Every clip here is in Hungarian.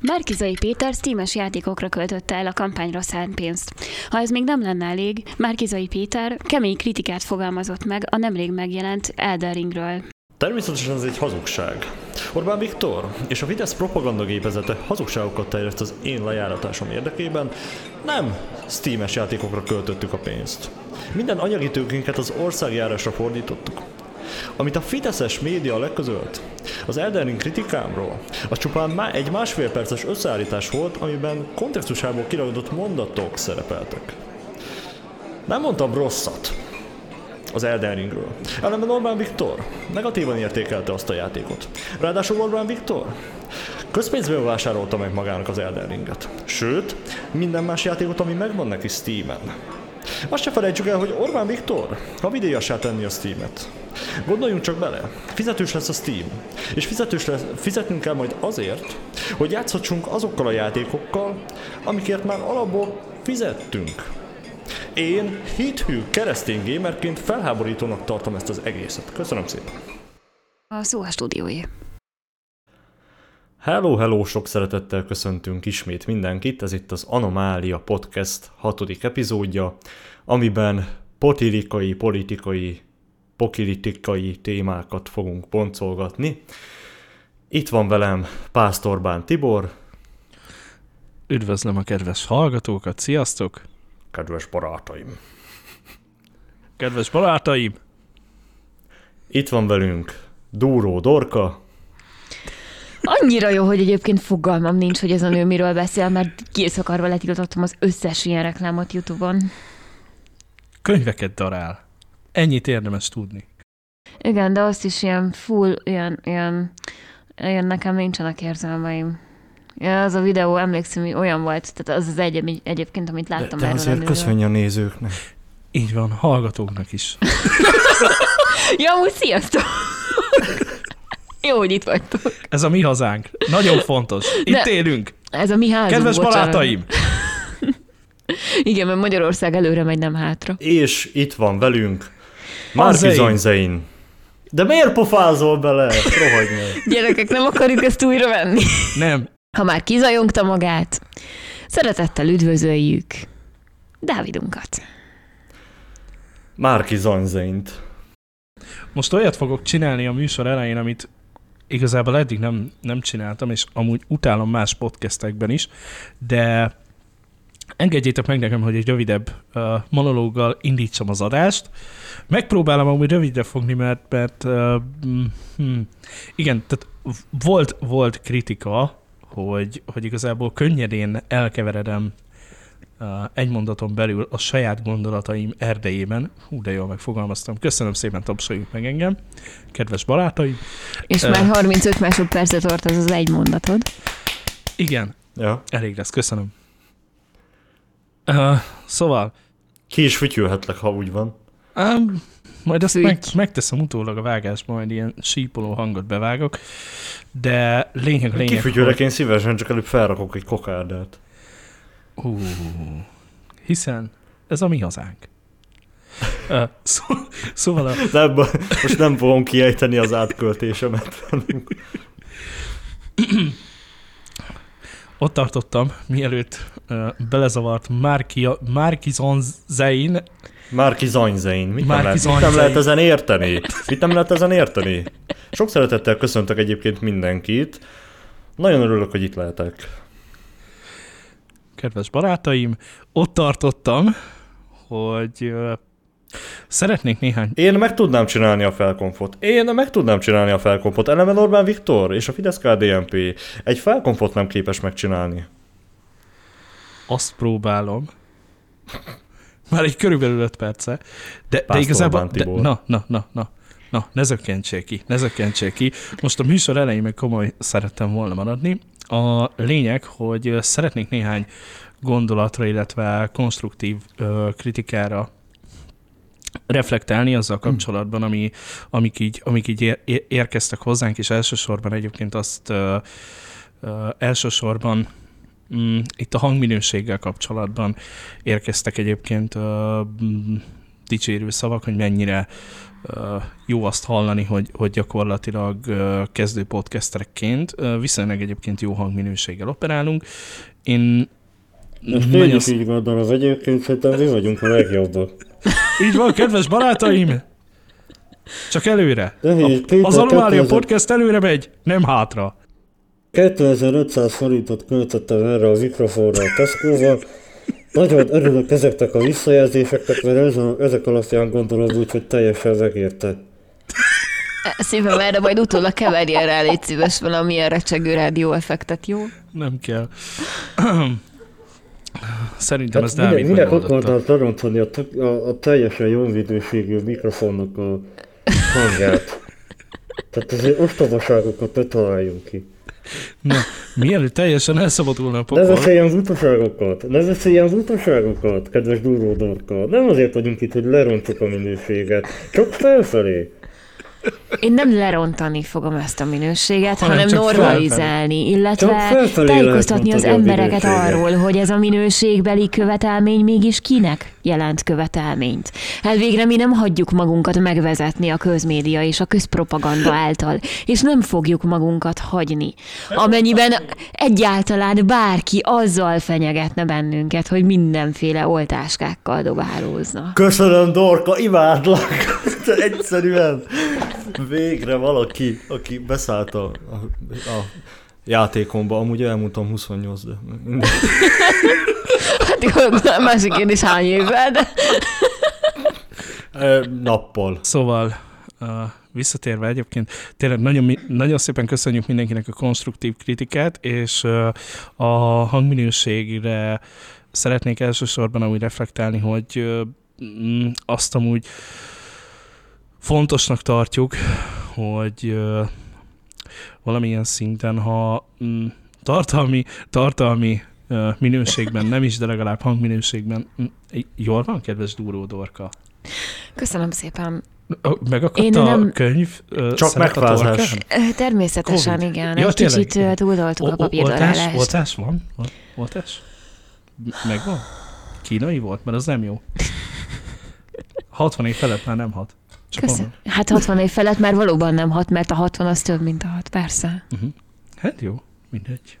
Márkizai Péter Steam-es játékokra költötte el a kampányra szánt pénzt. Ha ez még nem lenne elég, Márkizai Péter kemény kritikát fogalmazott meg a nemrég megjelent Elden Ringről. Természetesen ez egy hazugság. Orbán Viktor és a Fidesz propagandagépezete hazugságokat terjeszt az én lejáratásom érdekében, nem Steam-es játékokra költöttük a pénzt. Minden anyagi tőkénket az országjárásra fordítottuk. Amit a Fideszes média leközölt, az Elden Ring kritikámról, az csupán má egy másfél perces összeállítás volt, amiben kontextusából kiragadott mondatok szerepeltek. Nem mondtam rosszat az Elden Ringről. Ellenben Orbán Viktor negatívan értékelte azt a játékot. Ráadásul Orbán Viktor közpénzből vásárolta meg magának az Elden Ringet. Sőt, minden más játékot, ami megvan neki Steam-en. Azt se felejtsük el, hogy Orbán Viktor havidíjassá tenni a Steam-et. Gondoljunk csak bele, fizetős lesz a Steam, és fizetős lesz, fizetnünk kell majd azért, hogy játszhatsunk azokkal a játékokkal, amikért már alapból fizettünk. Én hithű keresztény gamerként felháborítónak tartom ezt az egészet. Köszönöm szépen. A szó a. Hello, hello, sok szeretettel köszöntünk ismét mindenkit, ez itt az Anomália Podcast hatodik epizódja, amiben potirikai, politikai, pokilitikai témákat fogunk boncolgatni. Itt van velem Pásztorbán Tibor. Üdvözlöm a kedves hallgatókat, sziasztok! Kedves barátaim! Kedves barátaim! Itt van velünk Dúró Dorka. Annyira jó, hogy egyébként fogalmam nincs, hogy ez a nő miről beszél, mert készakarva letiltottam az összes ilyen reklámot YouTube-on. Könyveket darál. Ennyit érdemes tudni. Igen, de azt is ilyen full, ilyen, ilyen, ilyen nekem nincsenek érzelmeim. Ja, az a videó, emlékszem, hogy olyan volt, tehát az az egy, ami- egyébként, amit láttam De, de azért köszönj a nézőknek. Így van, hallgatóknak is. Ja, úgy sziasztok! Jó, hogy itt vagytok. Ez a mi hazánk. Nagyon fontos. Itt De- élünk. Ez a mi házunk, Kedves bocsánat. barátaim! Igen, mert Magyarország előre megy, nem hátra. És itt van velünk Márki Zein. Zanyzein. De miért pofázol bele? Rohagy meg. Gyerekek, nem akarjuk ezt újra venni. Nem, Ha már kizajongta magát, szeretettel üdvözöljük Dávidunkat. Márki Zanyzeint. most olyat fogok csinálni a műsor elején, amit igazából eddig nem, nem csináltam, és amúgy utálom más podcastekben is, de engedjétek meg nekem, hogy egy rövidebb uh, monológgal indítsam az adást. Megpróbálom amúgy rövidre fogni, mert, mert uh, hm, igen, tehát volt, volt kritika, hogy, hogy igazából könnyedén elkeveredem uh, egy mondaton belül a saját gondolataim erdejében. Hú, de jól megfogalmaztam. Köszönöm szépen, tapsoljunk meg engem, kedves barátaim. És Ö. már 35 másodpercet tart az az egy mondatod. Igen, Ja. elég lesz, köszönöm. Uh, szóval, Ki is fütyülhetlek, ha úgy van. um, majd azt meg, megteszem utólag a vágásban, majd ilyen sípoló hangot bevágok, de lényeg, lényeg, Kifütyülek én szívesen, csak előbb felrakok egy kokárdát. Hú, hiszen ez a mi hazánk. Uh, szó, szóval a, ebben most nem fogom kiejteni az átköltésemet. ott tartottam, mielőtt uh, belezavart Márki, Márki Zonzein, Márki Zanyzein. Mit, nem Márki lehet, mit nem lehet ezen érteni? Mit nem lehet ezen érteni? Sok szeretettel köszöntök egyébként mindenkit. Nagyon örülök, hogy itt lehetek. kedves barátaim, ott tartottam, hogy szeretnék néhány Én meg tudnám csinálni a felkonfot. Én meg tudnám csinálni a felkonfot. Ellenben Orbán Viktor és a Fidesz KDNP egy felkonfot nem képes megcsinálni. azt próbálom, már egy körülbelül öt perce, de, de Pásztor igazából, Bán de, na, na, na, na, na, ne zökkentsék ki, ne zökkentsék ki. Most a műsor elején meg komoly szerettem volna maradni. A lényeg, hogy szeretnék néhány gondolatra, illetve konstruktív ö, kritikára reflektálni azzal kapcsolatban, ami, amik így, amik így ér, ér- érkeztek hozzánk, és elsősorban egyébként azt ö, ö, elsősorban mm, itt a hangminőséggel kapcsolatban érkeztek egyébként ö, mm, dicsérő szavak, hogy mennyire jó azt hallani, hogy, hogy gyakorlatilag kezdő podcasterekként viszonylag egyébként jó hangminőséggel operálunk. Én ezt is így gondolom, egyébként szerintem mi vagyunk a legjobbak. Így van, kedves barátaim! Csak előre. A, az Anomália 2000... Podcast előre megy, nem hátra. 2500 forintot költöttem erre a mikrofonra a Tesco-ba. Nagyon örülök ezeknek a visszajelzéseknek, mert ez a, ezek alapján gondolom úgy, hogy teljesen megérte. Szívem, erre majd utólag keverjen rá, légy szíves valamilyen recsegő rádióeffektet, jó? Nem kell. Szerintem hát ez Dávid Minek akartál tarontani a, a, a teljesen jó minőségű mikrofonnak a hangját? Tehát azért ostobaságokat ne találjunk ki. Na, mielőtt teljesen elszabadulna a pokol... Ne beszéljen az utaságokat, ne beszéljen az utaságokat, kedves durvó dorka. Nem azért vagyunk itt, hogy lerontsuk a minőséget, csak felfelé. Én nem lerontani fogom ezt a minőséget, hanem, hanem normalizálni, illetve tájékoztatni az embereket arról, hogy ez a minőségbeli követelmény mégis kinek jelent követelményt. Elvégre mi nem hagyjuk magunkat megvezetni a közmédia és a közpropaganda által, és nem fogjuk magunkat hagyni. Amennyiben egyáltalán bárki azzal fenyegetne bennünket, hogy mindenféle oltáskákkal dobálózna. Köszönöm, Dorka, imádlak! Egyszerűen végre valaki, aki beszállt a, a, a játékomba, amúgy elmondtam 28, de... hát jó, másik kérdés hány évvel, de... Nappal. Szóval, uh, visszatérve egyébként, tényleg nagyon, nagyon szépen köszönjük mindenkinek a konstruktív kritikát, és uh, a hangminőségre szeretnék elsősorban úgy reflektálni, hogy uh, azt amúgy fontosnak tartjuk, hogy valamilyen szinten, ha mm, tartalmi, tartalmi minőségben, nem is, de legalább hangminőségben, mm, jól van, kedves Dúró Dorka? Köszönöm szépen. Megakadt Én a nem... könyv? Csak megfázás. Természetesen, COVID. igen. Ja, Egy tényleg. kicsit túldoltuk a papírdarálást. Oltás van? Oltás? Megvan? Kínai volt? Mert az nem jó. 60 év felett már nem hat. Köszönöm. Hát 60 év felett már valóban nem hat, mert a 60 az több, mint a 6, persze. Uh-huh. Hát jó, mindegy.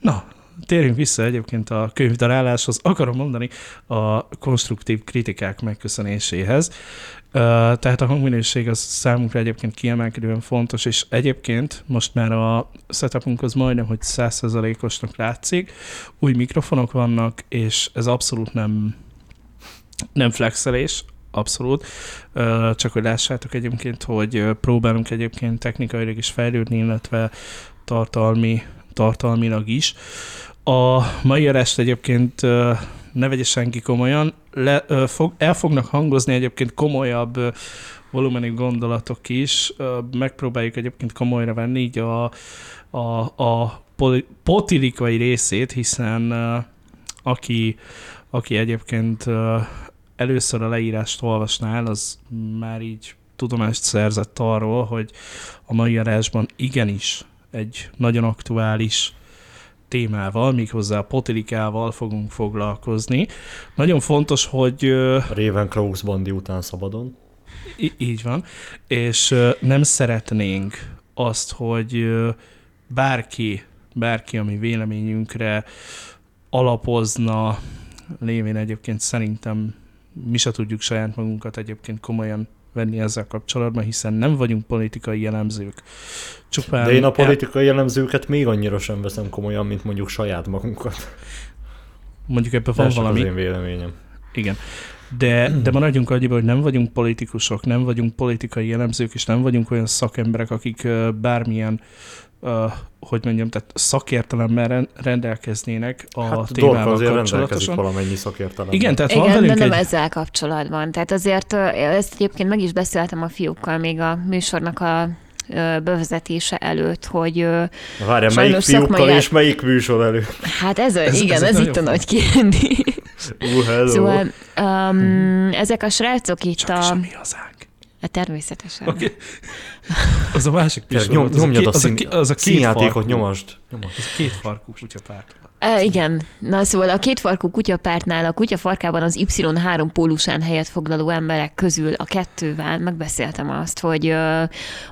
Na, térjünk vissza egyébként a könyvdaráláshoz. Akarom mondani a konstruktív kritikák megköszönéséhez. Tehát a hangminőség az számunkra egyébként kiemelkedően fontos, és egyébként most már a setupunk az majdnem, hogy 100%-osnak látszik. Új mikrofonok vannak, és ez abszolút nem nem flexelés, abszolút. Csak hogy lássátok egyébként, hogy próbálunk egyébként technikailag is fejlődni, illetve tartalmi, tartalmilag is. A mai est egyébként ne vegye senki komolyan, le, fog, el fognak hangozni egyébként komolyabb volumenű gondolatok is, megpróbáljuk egyébként komolyra venni így a, a, a potilikai részét, hiszen aki, aki egyébként először a leírást olvasnál, az már így tudomást szerzett arról, hogy a mai adásban igenis egy nagyon aktuális témával, méghozzá a potilikával fogunk foglalkozni. Nagyon fontos, hogy... Raven Bandi után szabadon. Így van. És nem szeretnénk azt, hogy bárki, bárki, ami véleményünkre alapozna, lévén egyébként szerintem mi se tudjuk saját magunkat egyébként komolyan venni ezzel kapcsolatban, hiszen nem vagyunk politikai jellemzők. Csupán De én a politikai jellemzőket még annyira sem veszem komolyan, mint mondjuk saját magunkat. Mondjuk ebben van valami. az én véleményem. Igen. De, de maradjunk annyiban, hogy nem vagyunk politikusok, nem vagyunk politikai jellemzők, és nem vagyunk olyan szakemberek, akik bármilyen uh, hogy mondjam, tehát szakértelemmel rendelkeznének a hát témával azért kapcsolatosan. valamennyi szakértelem. Igen, tehát Igen, van velünk de nem egy... ezzel kapcsolatban. Tehát azért ezt egyébként meg is beszéltem a fiúkkal még a műsornak a bevezetése előtt, hogy Várja, melyik fiúkkal szakmai... és melyik műsor előtt? Hát ez, ez igen, ez, ez itt a nagy kérdés. Uh, hello. Szóval um, ezek a srácok itt Csak a... mi hazánk. Hát természetesen. Okay. Az a másik. Nyom, nyomjad az a, szín, az a, két színjátékot, nyomast. nyomast. Az a két farkú kutyapárt. E, igen. Na szóval a két farkú kutyapártnál a kutyafarkában az Y3 pólusán helyet foglaló emberek közül a kettővel megbeszéltem azt, hogy uh,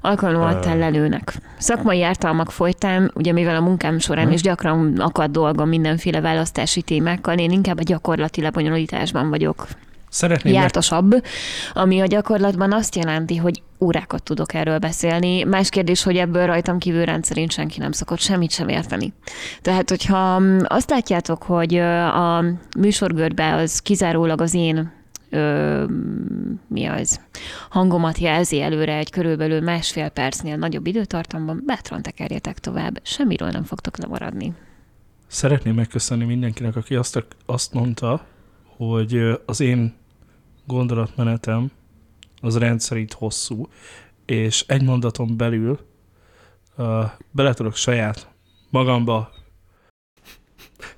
alkalmattán lelőnek. Szakmai ártalmak folytán, ugye mivel a munkám során hmm. is gyakran akad dolgom mindenféle választási témákkal, én inkább a gyakorlati lebonyolításban vagyok Szeretném jártasabb, meg... ami a gyakorlatban azt jelenti, hogy órákat tudok erről beszélni. Más kérdés, hogy ebből rajtam kívül rendszerint senki nem szokott semmit sem érteni. Tehát, hogyha mm, azt látjátok, hogy a műsorgörbe az kizárólag az én ö, mi az, hangomat jelzi előre egy körülbelül másfél percnél nagyobb időtartamban, bátran tekerjetek tovább, semmiről nem fogtok lemaradni. Szeretném megköszönni mindenkinek, aki azt, azt mondta, hogy az én gondolatmenetem az rendszerint hosszú, és egy mondaton belül uh, bele tudok saját magamba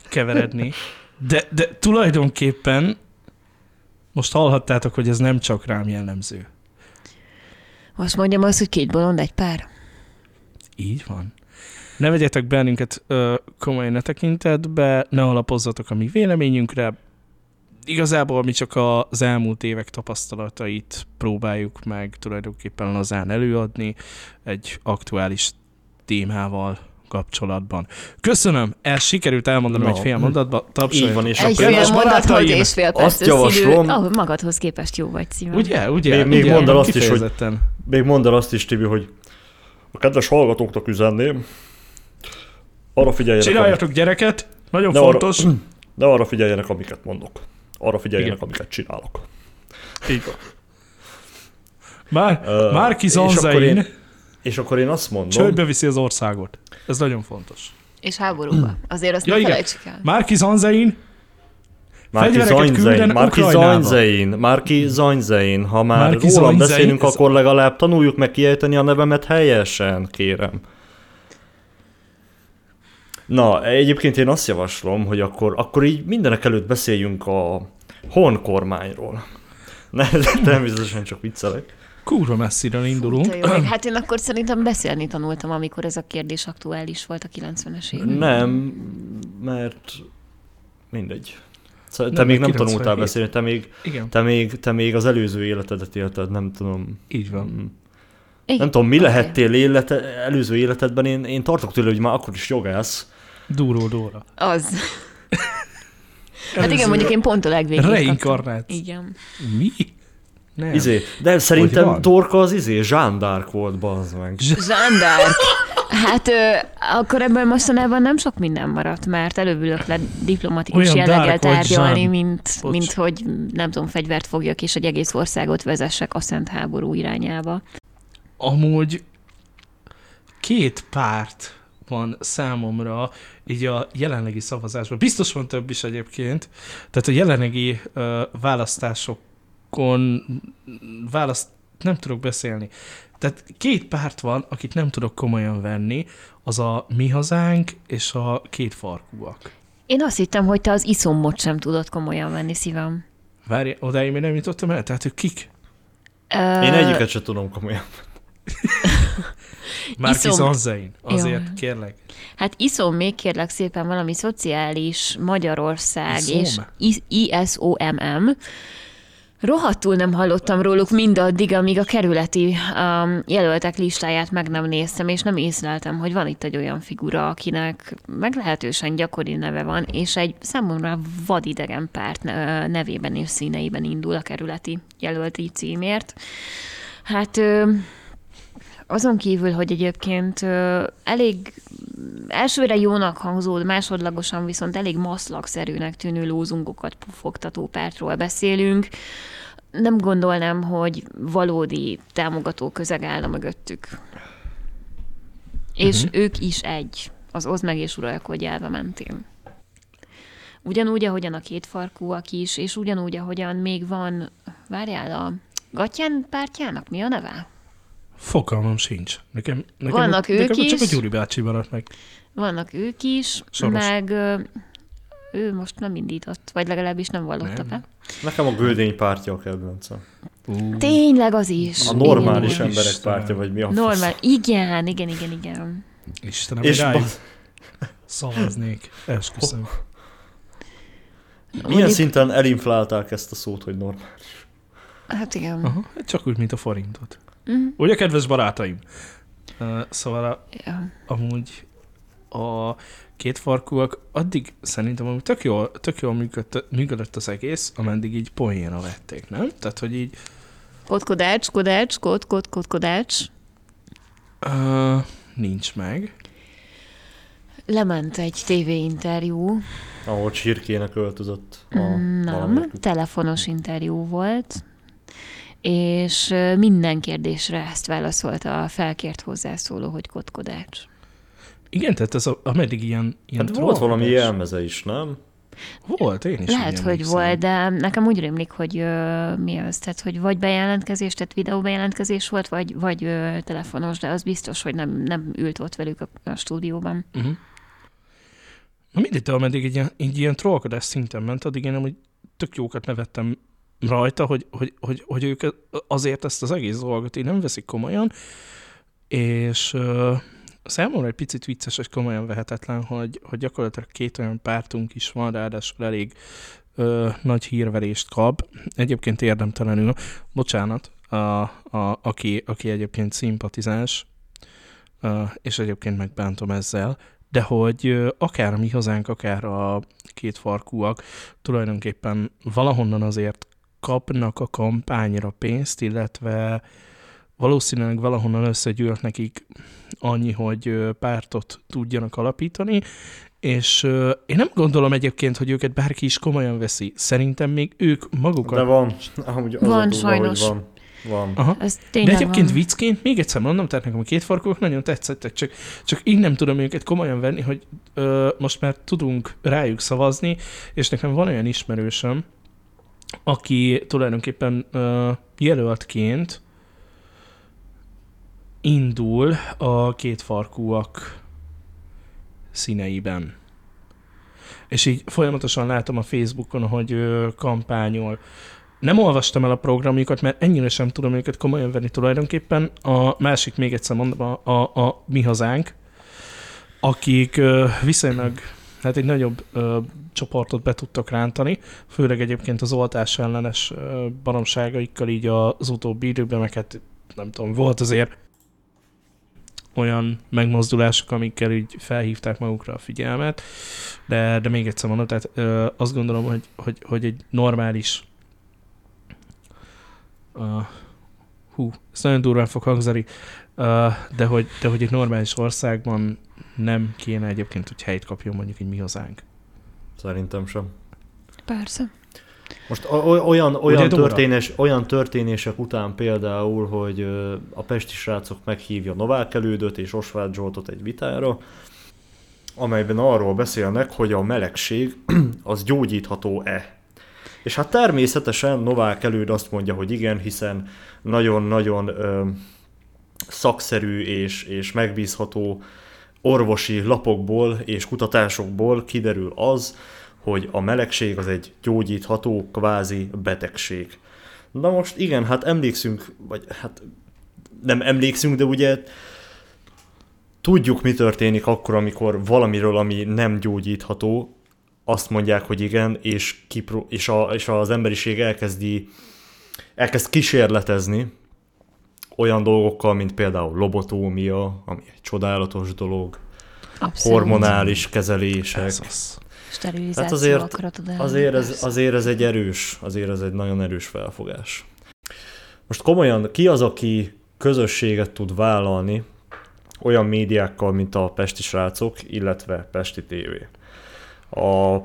keveredni, de, de tulajdonképpen most hallhattátok, hogy ez nem csak rám jellemző. Most mondjam azt, hogy két bolond egy pár? Így van. Ne vegyetek bennünket ö, komolyan ne tekintetbe, ne alapozzatok a mi véleményünkre, igazából mi csak az elmúlt évek tapasztalatait próbáljuk meg tulajdonképpen lazán előadni egy aktuális témával kapcsolatban. Köszönöm, el sikerült elmondanom no. egy fél mondatba. Így van, és egy fél mondathoz és fél perc azt javaslom. Idő, oh, magadhoz képest jó vagy, Szíven. Ugye, ugye? Még, még mondd azt is, hogy, még mondd azt is, Tibi, hogy a kedves hallgatóknak üzenném, arra figyeljenek. Csináljatok amit... gyereket, nagyon de fontos. Arra, de arra figyeljenek, amiket mondok arra figyeljenek, Igen. amiket csinálok. Így van. Már, uh, Márki Zanzain. És, és akkor én azt mondom... Csődbe viszi az országot. Ez nagyon fontos. És háborúba. Azért azt ja, ne felejtsük el. Márki Zanzain Márki Zanyzein, Márki Zanyzein, Márki Zanyzein. Ha már Márki rólam Zanyzein, beszélünk, ez... akkor legalább tanuljuk meg kiejteni a nevemet helyesen, kérem. Na, egyébként én azt javaslom, hogy akkor, akkor így mindenek előtt beszéljünk a Hon kormányról. Ne, természetesen csak viccelek. Kurva messzire indulunk. Jó, hát én akkor szerintem beszélni tanultam, amikor ez a kérdés aktuális volt a 90-es években. Nem, mert mindegy. Te nem, még nem 97. tanultál beszélni, te még, Igen. Te, még, te még az előző életedet élted, nem tudom. Így van. Mm. Igen. Nem tudom, mi okay. lehettél élete, előző életedben, én, én tartok tőle, hogy már akkor is jogász, Duró Dóra. Az. hát igen, mondjuk én pont a legvégén Reinkarnát. Igen. Mi? Nem. Izé, de szerintem Torka az izé, Jean d'Arc volt, bazd meg. Jean d'Arc. Hát ö, akkor ebből mostanában nem sok minden maradt, mert előbülök le diplomatikus Olyan jelleggel tárgyalni, mint, mint hogy nem tudom, fegyvert fogjak, és egy egész országot vezessek a Szent Háború irányába. Amúgy két párt van számomra így a jelenlegi szavazásban. Biztos van több is egyébként. Tehát a jelenlegi uh, választásokon választ nem tudok beszélni. Tehát két párt van, akit nem tudok komolyan venni, az a Mi Hazánk és a két farkúak. Én azt hittem, hogy te az iszomot sem tudod komolyan venni, szívem. Várj, odáig még nem jutottam el? Tehát ők kik? Uh... Én egyiket sem tudom komolyan Márki Zanzain, azért Jó. kérlek. Hát iszom még kérlek szépen valami szociális Magyarország iszom. és ISOMM. Rohadtul nem hallottam róluk mindaddig, amíg a kerületi um, jelöltek listáját meg nem néztem, és nem észleltem, hogy van itt egy olyan figura, akinek meglehetősen gyakori neve van, és egy számomra vadidegen párt nevében és színeiben indul a kerületi jelölti címért. Hát azon kívül, hogy egyébként elég elsőre jónak hangzó, másodlagosan viszont elég maszlagszerűnek tűnő lózungokat pufogtató pártról beszélünk, nem gondolnám, hogy valódi támogató közeg állna mögöttük. És uh-huh. ők is egy, az oszd meg és uralkodj elve mentén. Ugyanúgy, ahogyan a két farkúak is, és ugyanúgy, ahogyan még van, várjál, a Gatyán pártjának mi a neve? Fogalmam sincs. Nekem, nekem, Vannak nekem ők is. Csak a Gyuri bácsi maradt meg. Vannak ők is, Soros. meg ő most nem indított, vagy legalábbis nem vallotta be. Nekem a Göldény pártja a kedvencem. Uh. Tényleg az is. A normális igen, emberek Istenem. pártja, vagy mi a Normál, igen, igen, igen, igen. Istenem, és rájuk szavaznék, esküszöm. Milyen Mondjuk... szinten elinflálták ezt a szót, hogy normális? Hát igen. Aha, csak úgy, mint a forintot. Mm. Ugye, kedves barátaim? Uh, szóval a, ja. amúgy a két farkúak addig szerintem amúgy tök jól, tök jól működött, működött az egész, ameddig így poénra vették, nem? Tehát, hogy így... Kotkodács, kodács, kod, kod, kod, kodács. Uh, nincs meg. Lement egy tévéinterjú. Ahol csirkének öltözött. A Nem, telefonos interjú volt és minden kérdésre ezt válaszolta a felkért hozzászóló, hogy kotkodács. Igen, tehát ez a, ameddig ilyen, ilyen hát volt valami jelmeze is, nem? Volt, én is Lehet, hogy volt, de nekem úgy rémlik, hogy ö, mi az, tehát hogy vagy bejelentkezés, tehát videóbejelentkezés volt, vagy, vagy ö, telefonos, de az biztos, hogy nem, nem ült ott velük a, a stúdióban. Uh-huh. Na mindig, ameddig egy ilyen, egy ilyen trollkodás szinten ment, addig én amúgy tök jókat nevettem rajta, hogy, hogy, hogy, hogy ők azért ezt az egész dolgot így nem veszik komolyan, és uh, számomra egy picit vicces és komolyan vehetetlen, hogy, hogy gyakorlatilag két olyan pártunk is van, ráadásul elég ö, nagy hírverést kap. Egyébként érdemtelenül, bocsánat, a, a, aki, aki egyébként szimpatizáns, ö, és egyébként megbántom ezzel, de hogy ö, akár a mi hazánk, akár a két farkúak tulajdonképpen valahonnan azért kapnak a kampányra pénzt, illetve valószínűleg valahonnan összegyűlt nekik annyi, hogy pártot tudjanak alapítani, és én nem gondolom egyébként, hogy őket bárki is komolyan veszi. Szerintem még ők magukat... De van. Amúgy az van, durva, sajnos. Van. Van. Aha. Ez De egyébként van. viccként, még egyszer mondom, tehát nekem a két farkók nagyon tetszettek, csak, csak így nem tudom őket komolyan venni, hogy ö, most már tudunk rájuk szavazni, és nekem van olyan ismerősöm, aki tulajdonképpen ö, jelöltként indul a két farkúak színeiben. És így folyamatosan látom a Facebookon, hogy ö, kampányol. Nem olvastam el a programjukat, mert ennyire sem tudom őket komolyan venni tulajdonképpen. A másik, még egyszer mondom, a, a, a Mi Hazánk, akik ö, viszonylag hát egy nagyobb csoportot be tudtak rántani, főleg egyébként az oltás ellenes baromságaikkal így az utóbbi időben, meg hát nem tudom, volt azért olyan megmozdulások, amikkel így felhívták magukra a figyelmet, de, de még egyszer mondom, tehát ö, azt gondolom, hogy, hogy, hogy egy normális uh, hú, ez nagyon durván fog hangzani, uh, de, hogy, de hogy egy normális országban nem kéne egyébként, hogy helyt kapjon mondjuk egy mi hazánk. Szerintem sem. Persze. Most olyan, olyan, történés, olyan történések után például, hogy a pesti srácok meghívja Novák elődöt és Osváth Zsoltot egy vitára, amelyben arról beszélnek, hogy a melegség az gyógyítható-e. És hát természetesen Novák előd azt mondja, hogy igen, hiszen nagyon-nagyon ö, szakszerű és, és megbízható orvosi lapokból és kutatásokból kiderül az, hogy a melegség az egy gyógyítható kvázi betegség. Na most igen, hát emlékszünk, vagy hát nem emlékszünk, de ugye tudjuk, mi történik akkor, amikor valamiről, ami nem gyógyítható, azt mondják, hogy igen, és, kipro- és, a, és az emberiség elkezdi elkezd kísérletezni olyan dolgokkal, mint például lobotómia, ami egy csodálatos dolog, Abszolút. hormonális kezelések. Ez az. Tehát azért, azért, ez, azért ez egy erős, azért ez egy nagyon erős felfogás. Most komolyan, ki az, aki közösséget tud vállalni olyan médiákkal, mint a Pesti srácok, illetve Pesti TV? A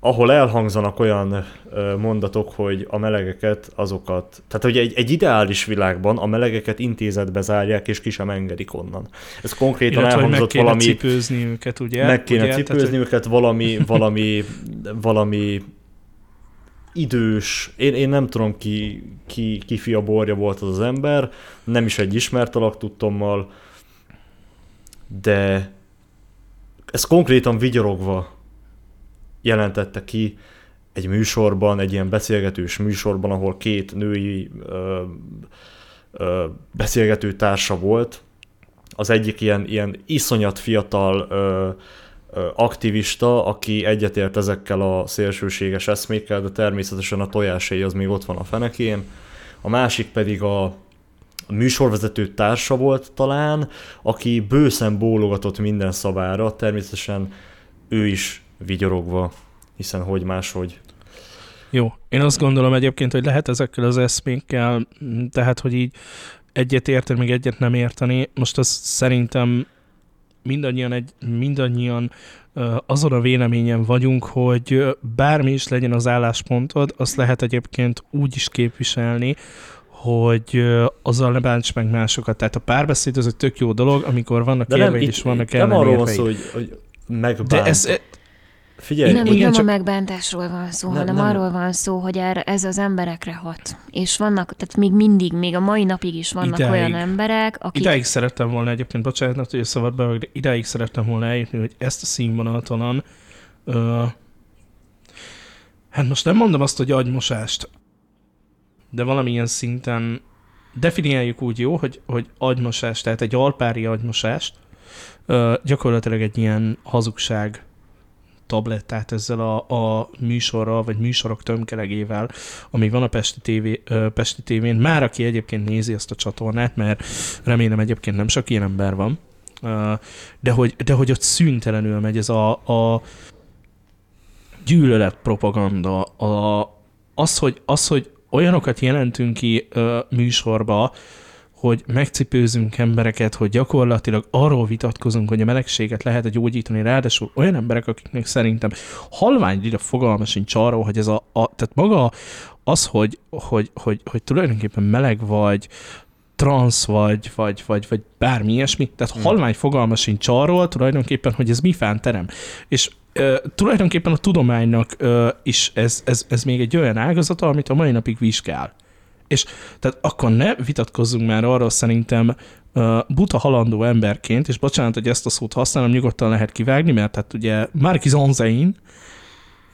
ahol elhangzanak olyan mondatok, hogy a melegeket azokat, tehát hogy egy, egy ideális világban a melegeket intézetbe zárják, és ki sem engedik onnan. Ez konkrétan Illetve, elhangzott meg kéne valami... cipőzni őket, ugye? Meg kéne ugye? cipőzni tehát, őket, valami, valami, valami idős, én, én nem tudom ki, ki, ki fia borja volt az az ember, nem is egy ismert alak tudtommal, de ez konkrétan vigyorogva jelentette ki egy műsorban, egy ilyen beszélgetős műsorban, ahol két női ö, ö, beszélgető társa volt. Az egyik ilyen, ilyen iszonyat fiatal ö, aktivista, aki egyetért ezekkel a szélsőséges eszmékkel, de természetesen a tojáséj az még ott van a fenekén. A másik pedig a műsorvezető társa volt talán, aki bőszen bólogatott minden szavára, természetesen ő is vigyorogva, hiszen hogy máshogy. Jó, én azt gondolom egyébként, hogy lehet ezekkel az eszmékkel, tehát hogy így egyet érteni, még egyet nem érteni. Most az szerintem mindannyian, egy, mindannyian azon a véleményen vagyunk, hogy bármi is legyen az álláspontod, azt lehet egyébként úgy is képviselni, hogy azzal ne bánts meg másokat. Tehát a párbeszéd az egy tök jó dolog, amikor vannak érveid és vannak ellenérveid. Nem arról van szó, hogy, hogy megbánt. De ez, Figyelj, nem, igen, nem csak... a megbántásról van szó, nem, hanem nem. arról van szó, hogy erre, ez az emberekre hat. És vannak, tehát még mindig, még a mai napig is vannak ideig, olyan emberek, akik... Idáig szerettem volna egyébként, bocsánat, hogy szabad be, de idáig szerettem volna eljutni, hogy ezt a színvonaton uh, hát most nem mondom azt, hogy agymosást, de valamilyen szinten definiáljuk úgy jó, hogy, hogy agymosást, tehát egy alpári agymosást, uh, gyakorlatilag egy ilyen hazugság tablettát ezzel a, a műsorral, vagy műsorok tömkelegével, ami van a Pesti, TV, Pesti tévén. Már aki egyébként nézi ezt a csatornát, mert remélem egyébként nem sok ilyen ember van, de hogy, de hogy ott szüntelenül megy ez a, a gyűlölet propaganda, a, az, hogy, az, hogy olyanokat jelentünk ki műsorba, hogy megcipőzünk embereket, hogy gyakorlatilag arról vitatkozunk, hogy a melegséget lehet -e gyógyítani, ráadásul olyan emberek, akiknek szerintem halvány a fogalma sincs arról, hogy ez a, a tehát maga az, hogy, hogy, hogy, hogy tulajdonképpen meleg vagy, transz vagy, vagy, vagy, vagy bármi ilyesmi, tehát hmm. halvány fogalma sincs arról tulajdonképpen, hogy ez mi fán terem. És Uh, tulajdonképpen a tudománynak uh, is ez, ez, ez még egy olyan ágazata, amit a mai napig vizsgál. És tehát akkor ne vitatkozzunk már arról szerintem uh, buta halandó emberként, és bocsánat, hogy ezt a szót használom, nyugodtan lehet kivágni, mert hát ugye Marquis Onzein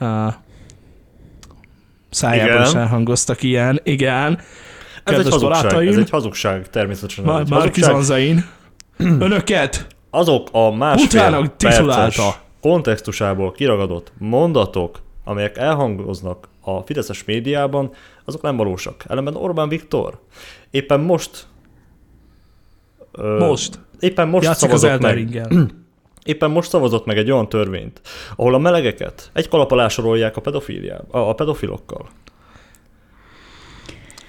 uh, szájából is elhangoztak ilyen, igen. Ez egy, hazugság, ez egy hazugság, természetesen. Ma- Marquis Onzein, önöket azok a másfél perces kontextusából kiragadott mondatok, amelyek elhangoznak a fideszes médiában, azok nem valósak. Ellenben Orbán Viktor éppen most most. Éppen most Játszik szavazott meg. Éppen most szavazott meg egy olyan törvényt, ahol a melegeket egy kalap alá sorolják a, pedofiliába, a pedofilokkal.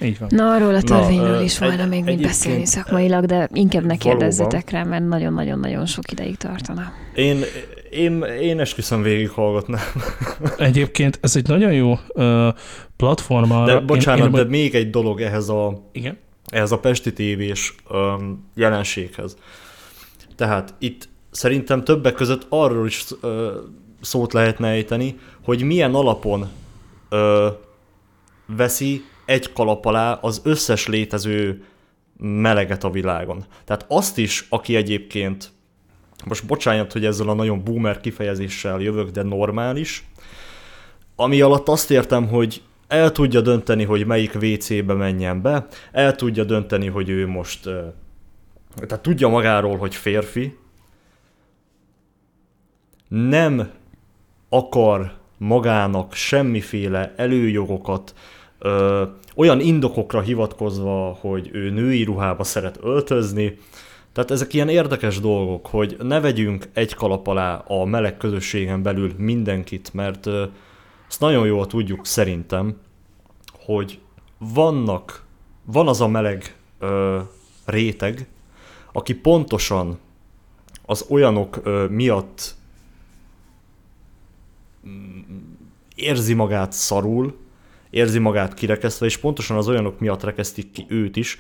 Így van. Na, arról a törvényről Na, is volna egy, még mit beszélni szakmailag, de inkább ne kérdezzetek rá, mert nagyon-nagyon-nagyon sok ideig tartana. Én, én, én esküszöm végighallgatnám. Egyébként ez egy nagyon jó uh, platform De bocsánat, én, én, de még egy dolog ehhez a, igen? ehhez a Pesti tévés um, jelenséghez. Tehát itt szerintem többek között arról is uh, szót lehetne ejteni, hogy milyen alapon uh, veszi egy kalap alá az összes létező meleget a világon. Tehát azt is, aki egyébként most bocsánat, hogy ezzel a nagyon boomer kifejezéssel jövök, de normális, ami alatt azt értem, hogy el tudja dönteni, hogy melyik WC-be menjen be, el tudja dönteni, hogy ő most, tehát tudja magáról, hogy férfi, nem akar magának semmiféle előjogokat, ö, olyan indokokra hivatkozva, hogy ő női ruhába szeret öltözni, tehát ezek ilyen érdekes dolgok, hogy ne vegyünk egy kalap alá a meleg közösségen belül mindenkit, mert ezt nagyon jól tudjuk szerintem, hogy vannak, van az a meleg ö, réteg, aki pontosan az olyanok ö, miatt mm, érzi magát szarul, érzi magát kirekesztve, és pontosan az olyanok miatt rekesztik ki őt is,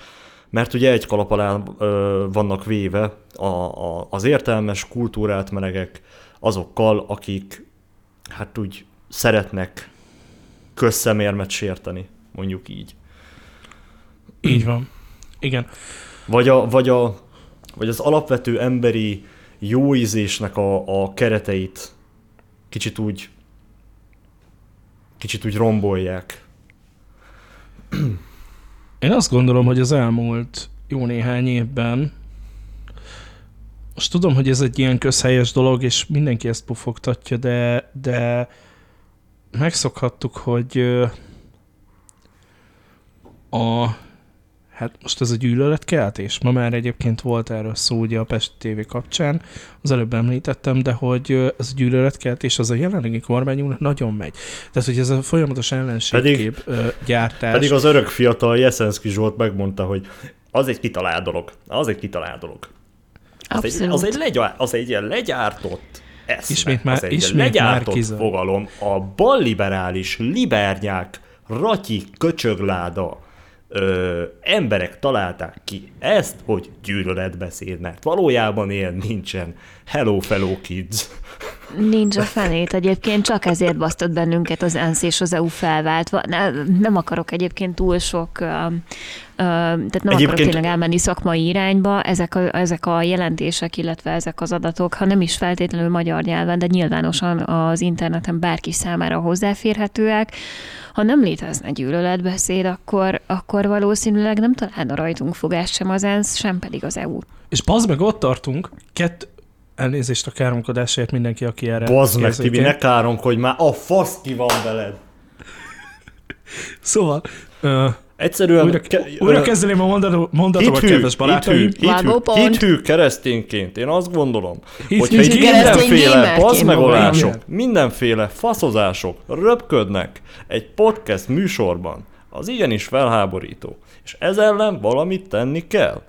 mert ugye egy kalap alá ö, vannak véve a, a, az értelmes, kultúrát melegek azokkal, akik hát úgy szeretnek közszemérmet sérteni, mondjuk így. Így van. Igen. Vagy, a, vagy, a, vagy az alapvető emberi jóízésnek a, a kereteit kicsit úgy kicsit úgy rombolják. Én azt gondolom, hogy az elmúlt jó néhány évben most tudom, hogy ez egy ilyen közhelyes dolog, és mindenki ezt pufogtatja, de, de megszokhattuk, hogy a Hát most ez a gyűlöletkeltés, ma már egyébként volt erről szó ugye a Pest TV kapcsán, az előbb említettem, de hogy ez a gyűlöletkeltés az a jelenlegi kormányunknak nagyon megy. Tehát, hogy ez a folyamatos ellenségkép pedig, gyártás. Pedig az örök fiatal Jeszenszki Zsolt megmondta, hogy az egy kitalált dolog. Az egy kitalált dolog. Az egy, az egy, legyár, az egy ilyen legyártott eszme. Ismét már, az egy ismét legyártott már fogalom. A balliberális, libernyák, ratyi, köcsögláda, ö, emberek találták ki ezt, hogy gyűlöletbeszéd, mert valójában ilyen nincsen. Hello, fellow kids! Nincs a fenét egyébként, csak ezért basztott bennünket az ENSZ és az EU felváltva. Ne, nem akarok egyébként túl sok, uh, uh, tehát nem egyébként... akarok tényleg elmenni szakmai irányba, ezek a, ezek a jelentések, illetve ezek az adatok, ha nem is feltétlenül magyar nyelven, de nyilvánosan az interneten bárki számára hozzáférhetőek, ha nem létezne gyűlöletbeszéd, akkor, akkor valószínűleg nem találna rajtunk fogást sem az ENSZ, sem pedig az EU. És bazd meg ott tartunk, kett, elnézést a káromkodásért mindenki, aki erre Bazd meg, Tibi, ne káromkodj már, a fasz ki van veled. szóval, uh, Egyszerűen... Újra, ke, újra kezdeném a mondatot, mondatomat, hithű, kedves barátaim. Hithű, hithű, hithű keresztényként, én azt gondolom, hogyha hithű mindenféle bazmegolások, mindenféle faszozások röpködnek egy podcast műsorban, az igenis felháborító. És ez ellen valamit tenni kell.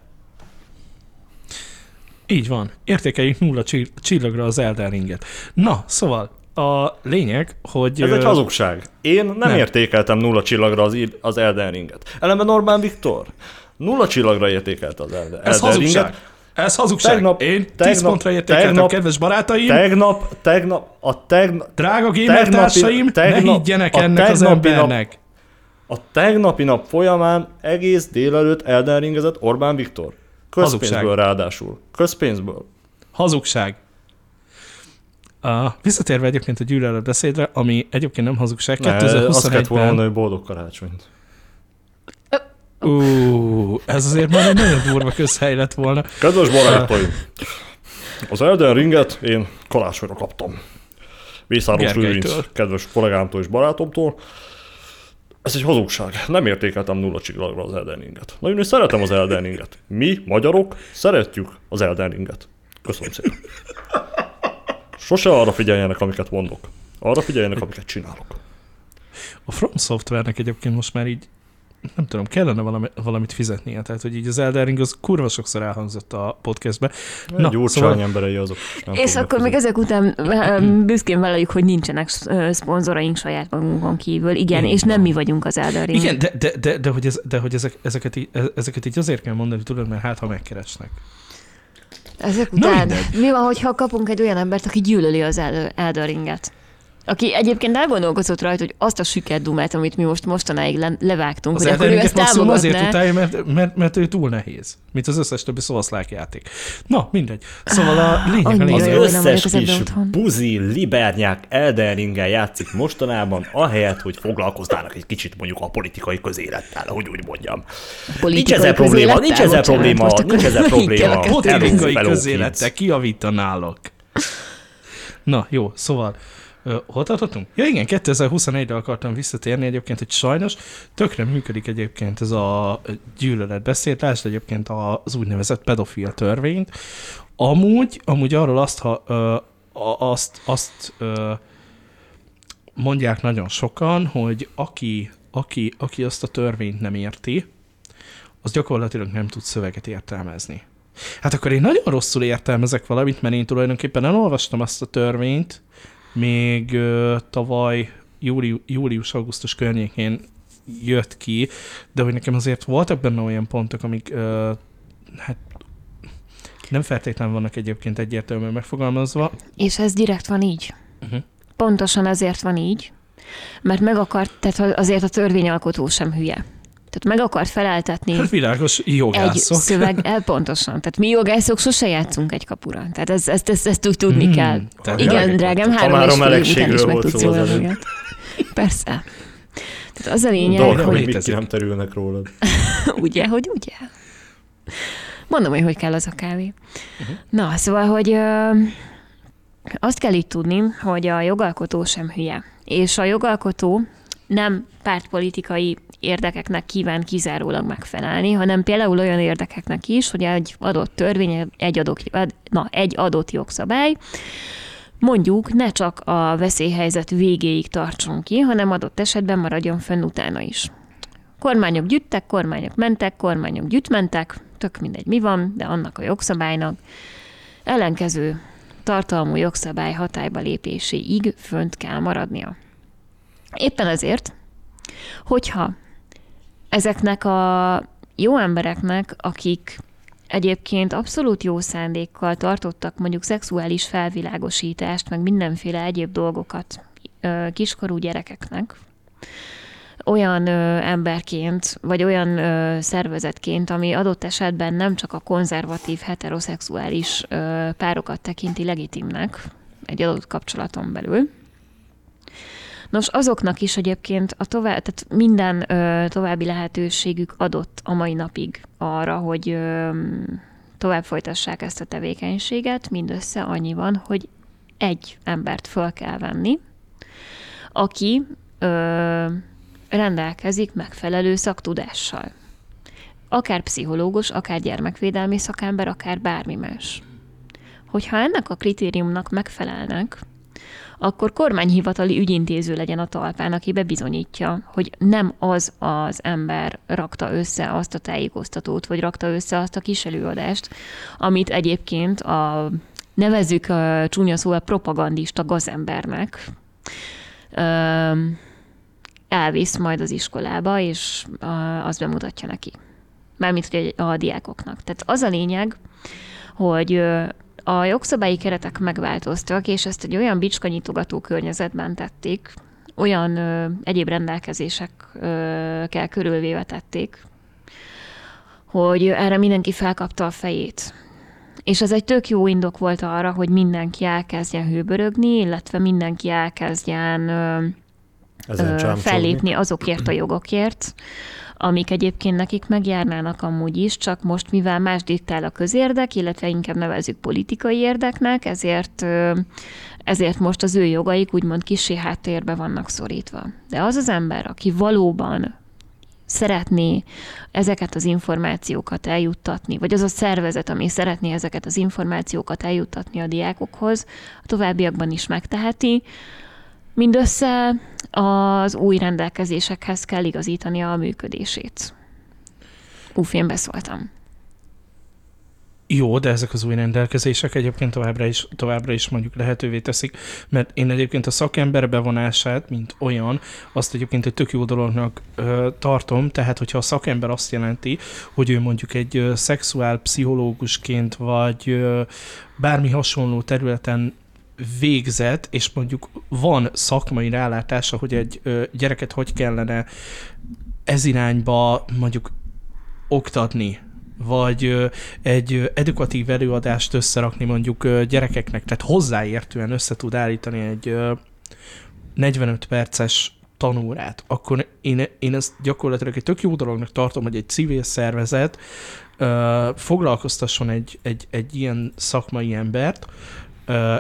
Így van. Értékeljük nulla csillagra az Elden Ringet. Na, szóval a lényeg, hogy... Ez egy hazugság. Én nem, nem. értékeltem nulla csillagra az, az Elden Ringet. Ellenben Norman Viktor nulla csillagra értékelte az Elden, Ez Elden Ringet. Ez hazugság. Tegnap, Én 10 tegnap, pontra értékeltem, tegnap, kedves barátaim. Tegnap, tegnap, a tegnap... Drága gémertársaim, tegnap, ne higgyenek ennek az embernek. Nap, a tegnapi nap folyamán egész délelőtt Elden Ringezett Orbán Viktor. Közpénzből Hazugság. ráadásul. Közpénzből. Hazugság. A, visszatérve egyébként a gyűlölet beszédre, ami egyébként nem hazugság, 2021-ben... Azt kellett volna hogy boldog karácsonyt. Ú, ez azért már egy nagyon durva közhely lett volna. Kedves barátaim, az Elden Ringet én karácsonyra kaptam. Mészáros Lőrinc, kedves kollégámtól és barátomtól. Ez egy hazugság. Nem értékeltem nulla csillagra az Elden Ringet. Na, én szeretem az Elden Ringet. Mi, magyarok, szeretjük az Elden Ringet. Köszönöm szépen. Sose arra figyeljenek, amiket mondok. Arra figyeljenek, amiket csinálok. A From Software-nek egyébként most már így nem tudom, kellene valami, valamit fizetnie. Tehát, hogy így az Elden Ring az kurva sokszor elhangzott a podcastbe. Na, Gyurcsány szóval... emberei azok. És akkor még ezek után büszkén vállaljuk, hogy nincsenek szponzoraink saját magunkon kívül. Igen, Igen és nem mi vagyunk az Elden Ring. Igen, de, de, de, de hogy, ez, de hogy ezek, ezeket, így, ezeket így azért kell mondani, tudod, mert hát ha megkeresnek. Ezek után mi van, hogyha kapunk egy olyan embert, aki gyűlöli az Elden Ringet? Aki egyébként elgondolkozott rajta, hogy azt a süket dumát, amit mi most mostanáig le, levágtunk, az hogy akkor ő ezt támogatná. azért utálja, mert, mert, mert, ő túl nehéz, mint az összes többi szószlák játék. Na, mindegy. Szóval a lényeg, a lényeg. Az összes kis buzi, libernyák Elden játszik mostanában, ahelyett, hogy foglalkoznának egy kicsit mondjuk a politikai közélettel, hogy úgy mondjam. Nincs ezzel probléma, nincs ezzel probléma, nincs ezzel probléma. Politikai közélettel kiavítanálok. Na, jó, szóval hol tartottunk? Ja igen, 2021-re akartam visszatérni egyébként, hogy sajnos tökre működik egyébként ez a gyűlöletbeszéd, lásd egyébként az úgynevezett pedofil törvényt. Amúgy, amúgy arról azt, ha, azt, azt mondják nagyon sokan, hogy aki, aki, aki azt a törvényt nem érti, az gyakorlatilag nem tud szöveget értelmezni. Hát akkor én nagyon rosszul értelmezek valamit, mert én tulajdonképpen elolvastam azt a törvényt, még uh, tavaly júli, július-augusztus környékén jött ki, de hogy nekem azért voltak benne olyan pontok, amik uh, hát nem feltétlenül vannak egyébként egyértelműen megfogalmazva. És ez direkt van így. Uh-huh. Pontosan ezért van így, mert meg akart, tehát azért a törvényalkotó sem hülye. Tehát meg akart feleltetni hát világos jogászok. egy szöveg, el, pontosan. Tehát mi jogászok sose játszunk egy kapura. Tehát ezt, ezt, ezt, ezt úgy tudni mm, kell. Igen, drágám, három és fél után is meg tudsz jól Tehát Persze. Tehát az a lényeg, Dolga, hogy... mit nem terülnek rólad. ugye, hogy ugye? Mondom, hogy hogy kell az a kávé. Uh-huh. Na, szóval, hogy ö, azt kell itt tudni, hogy a jogalkotó sem hülye. És a jogalkotó nem pártpolitikai érdekeknek kíván kizárólag megfelelni, hanem például olyan érdekeknek is, hogy egy adott törvény, egy adott, na, egy adott jogszabály mondjuk ne csak a veszélyhelyzet végéig tartson ki, hanem adott esetben maradjon fönn utána is. Kormányok gyűjtek, kormányok mentek, kormányok gyűjtmentek, tök mindegy mi van, de annak a jogszabálynak ellenkező tartalmú jogszabály hatályba lépéséig fönt kell maradnia. Éppen ezért, hogyha ezeknek a jó embereknek, akik egyébként abszolút jó szándékkal tartottak mondjuk szexuális felvilágosítást, meg mindenféle egyéb dolgokat kiskorú gyerekeknek, olyan ö, emberként, vagy olyan ö, szervezetként, ami adott esetben nem csak a konzervatív, heteroszexuális ö, párokat tekinti legitimnek egy adott kapcsolaton belül. Nos, azoknak is egyébként a tovább, tehát minden ö, további lehetőségük adott a mai napig arra, hogy ö, tovább folytassák ezt a tevékenységet, mindössze annyi van, hogy egy embert föl kell venni, aki ö, rendelkezik megfelelő szaktudással. Akár pszichológus, akár gyermekvédelmi szakember, akár bármi más. Hogyha ennek a kritériumnak megfelelnek, akkor kormányhivatali ügyintéző legyen a talpán, aki bebizonyítja, hogy nem az az ember rakta össze azt a tájékoztatót, vagy rakta össze azt a kis előadást, amit egyébként a nevezzük a csúnya szóval propagandista gazembernek elvisz majd az iskolába, és az bemutatja neki. Mármint hogy a diákoknak. Tehát az a lényeg, hogy a jogszabályi keretek megváltoztak, és ezt egy olyan bicskanyitogató környezetben tették, olyan ö, egyéb rendelkezésekkel körülvéve tették, hogy erre mindenki felkapta a fejét. És ez egy tök jó indok volt arra, hogy mindenki elkezdjen hőbörögni, illetve mindenki elkezdjen ö, fellépni azokért a jogokért, amik egyébként nekik megjárnának amúgy is, csak most mivel más diktál a közérdek, illetve inkább nevezzük politikai érdeknek, ezért ezért most az ő jogaik úgymond kisé háttérbe vannak szorítva. De az az ember, aki valóban szeretné ezeket az információkat eljuttatni, vagy az a szervezet, ami szeretné ezeket az információkat eljuttatni a diákokhoz, a továbbiakban is megteheti, Mindössze az új rendelkezésekhez kell igazítani a működését. Uff, én beszóltam. Jó, de ezek az új rendelkezések egyébként továbbra is, továbbra is mondjuk lehetővé teszik, mert én egyébként a szakember bevonását, mint olyan, azt egyébként egy tök jó dolognak ö, tartom, tehát hogyha a szakember azt jelenti, hogy ő mondjuk egy ö, szexuál pszichológusként, vagy ö, bármi hasonló területen végzett, és mondjuk van szakmai rálátása, hogy egy gyereket hogy kellene ez irányba mondjuk oktatni, vagy egy edukatív előadást összerakni mondjuk gyerekeknek, tehát hozzáértően össze tud állítani egy ö, 45 perces tanórát, akkor én, én ezt gyakorlatilag egy tök jó dolognak tartom, hogy egy civil szervezet ö, foglalkoztasson egy, egy, egy ilyen szakmai embert,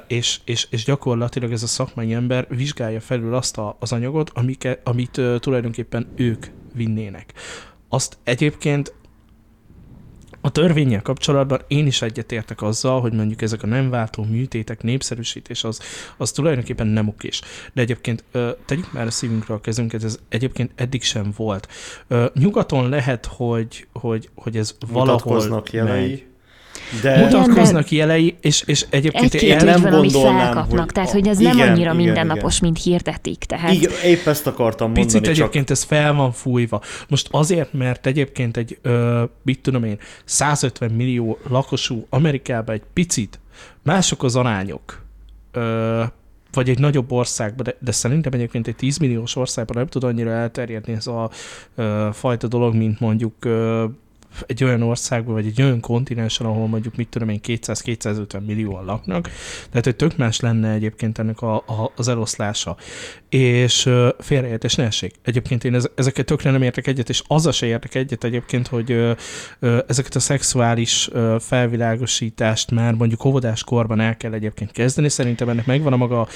és, és, és gyakorlatilag ez a szakmai ember vizsgálja felül azt a, az anyagot, amike, amit tulajdonképpen ők vinnének. Azt egyébként a törvényel kapcsolatban én is egyetértek azzal, hogy mondjuk ezek a nem váltó műtétek népszerűsítés az, az tulajdonképpen nem okés. De egyébként tegyük már a szívünkre a kezünket, ez egyébként eddig sem volt. Nyugaton lehet, hogy, hogy, hogy ez valahol jelei. De mutatkoznak de jelei, és, és egyébként egy én nem gondolnám, felkapnak, hogy... tehát hogy ez igen, nem annyira igen, mindennapos, igen. mint hirdetik. Tehát... Igen, épp ezt akartam mondani. Picit csak... egyébként ez fel van fújva. Most azért, mert egyébként egy, ö, mit tudom én, 150 millió lakosú Amerikában egy picit mások az arányok, ö, vagy egy nagyobb országban, de, de szerintem egyébként egy 10 milliós országban nem tud annyira elterjedni ez a ö, fajta dolog, mint mondjuk ö, egy olyan országban, vagy egy olyan kontinensen, ahol mondjuk mit tudom én 200-250 millióan laknak, tehát hogy tök más lenne egyébként ennek a, a, az eloszlása. És félreértés ne essék. Egyébként én ezeket tökre nem értek egyet, és az se értek egyet egyébként, hogy ezeket a szexuális felvilágosítást már mondjuk óvodás korban el kell egyébként kezdeni. Szerintem ennek megvan a maga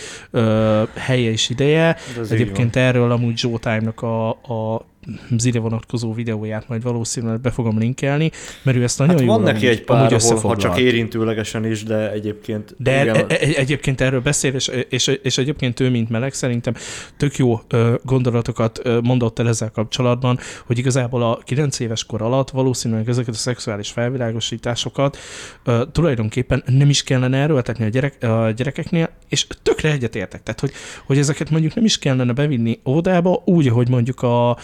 helye és ideje. Egyébként erről amúgy Joe Time-nak a, a zile vonatkozó videóját majd valószínűleg be fogom linkelni, mert ő ezt nagyon hát jól van neki egy pár, ahol, ha csak érintőlegesen is, de egyébként... De igen. E- e- egyébként erről beszél, és, és, és egyébként ő, mint meleg, szerintem tök jó gondolatokat mondott el ezzel kapcsolatban, hogy igazából a 9 éves kor alatt valószínűleg ezeket a szexuális felvilágosításokat tulajdonképpen nem is kellene erőltetni a, gyerek, a gyerekeknél, és tökre egyetértek. Tehát, hogy, hogy ezeket mondjuk nem is kellene bevinni ódába, úgy, ahogy mondjuk a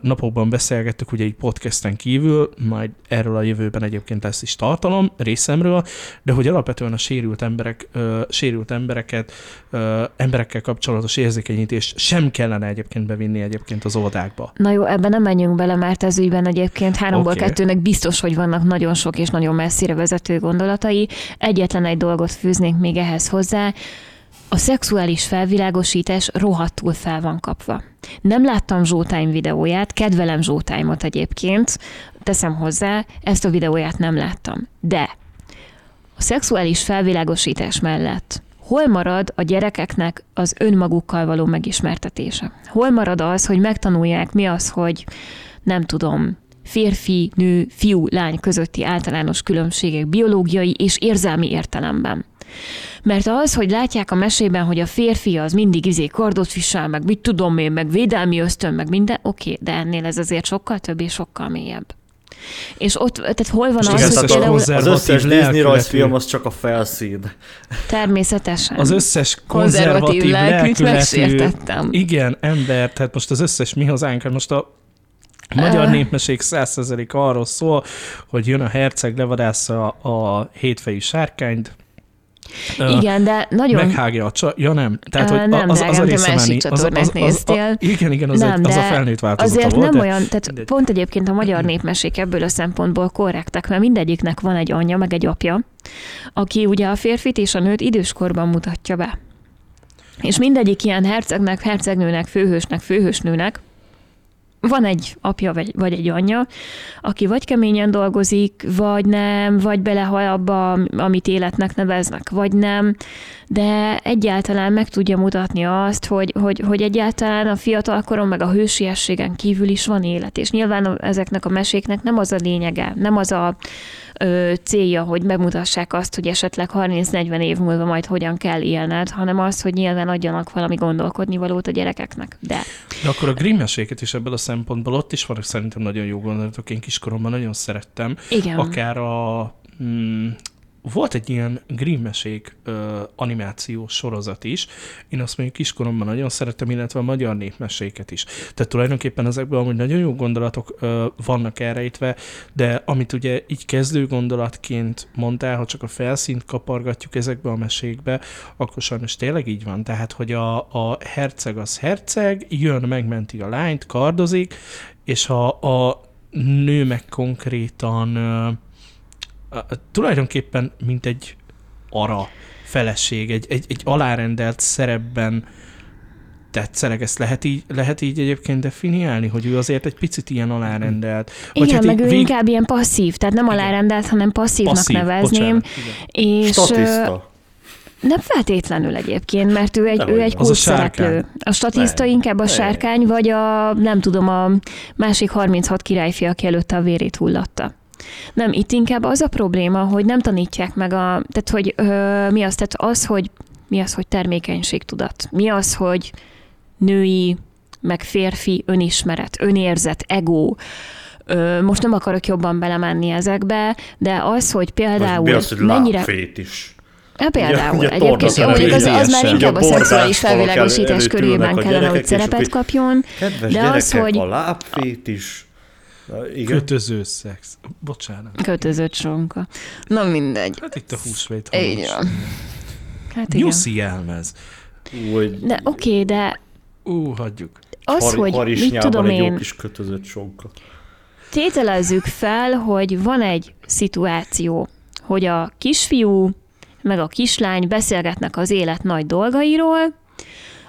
napokban beszélgettük, ugye egy podcasten kívül, majd erről a jövőben egyébként lesz is tartalom részemről, de hogy alapvetően a sérült, emberek, sérült embereket, emberekkel kapcsolatos érzékenyítést sem kellene egyébként bevinni egyébként az oldákba. Na jó, ebben nem menjünk bele, mert ez ügyben egyébként háromból okay. kettőnek biztos, hogy vannak nagyon sok és nagyon messzire vezető gondolatai. Egyetlen egy dolgot fűznék még ehhez hozzá, a szexuális felvilágosítás rohadtul fel van kapva. Nem láttam Zsótány videóját, kedvelem Zsótánymot egyébként, teszem hozzá, ezt a videóját nem láttam. De a szexuális felvilágosítás mellett hol marad a gyerekeknek az önmagukkal való megismertetése? Hol marad az, hogy megtanulják mi az, hogy nem tudom, férfi, nő, fiú, lány közötti általános különbségek biológiai és érzelmi értelemben. Mert az, hogy látják a mesében, hogy a férfi az mindig izé kardot visel, meg mit tudom én, meg védelmi ösztön, meg minden, oké, okay, de ennél ez azért sokkal több és sokkal mélyebb. És ott, tehát hol van az, hogy például... Az összes Disney rajzfilm az csak a felszín. Természetesen. Az összes konzervatív, konzervatív megsértettem. Igen, ember, tehát most az összes mi hazánk, most a a magyar népmeség százszerzelék arról szól, hogy jön a herceg, levadásza a hétfejű sárkányt, igen, de nagyon... Meghágja a csa... Ja nem. Tehát, hogy nem, az, az, az a része másik az, az, az, néztél. A, igen, igen, az, nem, egy, az a felnőtt változata Azért volt, nem de... olyan, tehát mindegy. pont egyébként a magyar népmesék ebből a szempontból korrektek, mert mindegyiknek van egy anyja, meg egy apja, aki ugye a férfit és a nőt időskorban mutatja be. És mindegyik ilyen hercegnek, hercegnőnek, főhősnek, főhősnőnek van egy apja vagy, vagy egy anyja, aki vagy keményen dolgozik, vagy nem, vagy belehal abba, amit életnek neveznek, vagy nem, de egyáltalán meg tudja mutatni azt, hogy, hogy, hogy egyáltalán a fiatalkoron meg a hősiességen kívül is van élet, és nyilván ezeknek a meséknek nem az a lényege, nem az a ö, célja, hogy bemutassák azt, hogy esetleg 30-40 év múlva majd hogyan kell élned, hanem az, hogy nyilván adjanak valami gondolkodni valót a gyerekeknek. De, De akkor a Grimm meséket is ebből a szempontból ott is vannak szerintem nagyon jó gondolatok. Én kiskoromban nagyon szerettem. Igen. Akár a mm, volt egy ilyen Grimm-mesék ö, animációs sorozat is. Én azt mondjuk kiskoromban nagyon szerettem, illetve a magyar népmeséket is. Tehát tulajdonképpen ezekben amúgy nagyon jó gondolatok ö, vannak elrejtve, de amit ugye így kezdő gondolatként mondtál, ha csak a felszínt kapargatjuk ezekbe a mesékbe, akkor sajnos tényleg így van. Tehát, hogy a, a herceg az herceg, jön, megmenti a lányt, kardozik, és a, a nő meg konkrétan tulajdonképpen mint egy ara feleség, egy, egy, egy alárendelt szerepben tetszeleg, ezt lehet így, lehet így egyébként definiálni, hogy ő azért egy picit ilyen alárendelt. Vagy igen, hát meg ő vég... inkább ilyen passzív, tehát nem alárendelt, hanem passzívnak passzív, nevezném. Bocsánat, és, Statiszta. Nem feltétlenül egyébként, mert ő egy, ő egy kulcsszereplő. A, a statiszta ne. inkább a ne. sárkány, vagy a, nem tudom, a másik 36 királyfi, aki előtte a vérét hullatta. Nem, itt inkább az a probléma, hogy nem tanítják meg a, tehát hogy ö, mi az, tehát az, hogy mi az, hogy termékenységtudat, mi az, hogy női, meg férfi önismeret, önérzet, ego, Ö, most nem akarok jobban belemenni ezekbe, de az, hogy például mi az, hogy mennyire... is. Ja, például. Ugye, ugye Egyébként jó, mondjuk az, az már inkább a szexuális felvilágosítás körében kellene, hogy szerepet kapjon. Kedves de az, hogy... a lábfét is igen. Kötöző szex. Bocsánat. Kötözött sonka. Na mindegy. Hát itt a húsvét. Így van. Hát igen. Nyuszi elmez. Úgy... De oké, okay, de... Ú, hagyjuk. Az, Har- hogy mit tudom egy én... jó kis kötözött sonka. tételezzük fel, hogy van egy szituáció, hogy a kisfiú meg a kislány beszélgetnek az élet nagy dolgairól,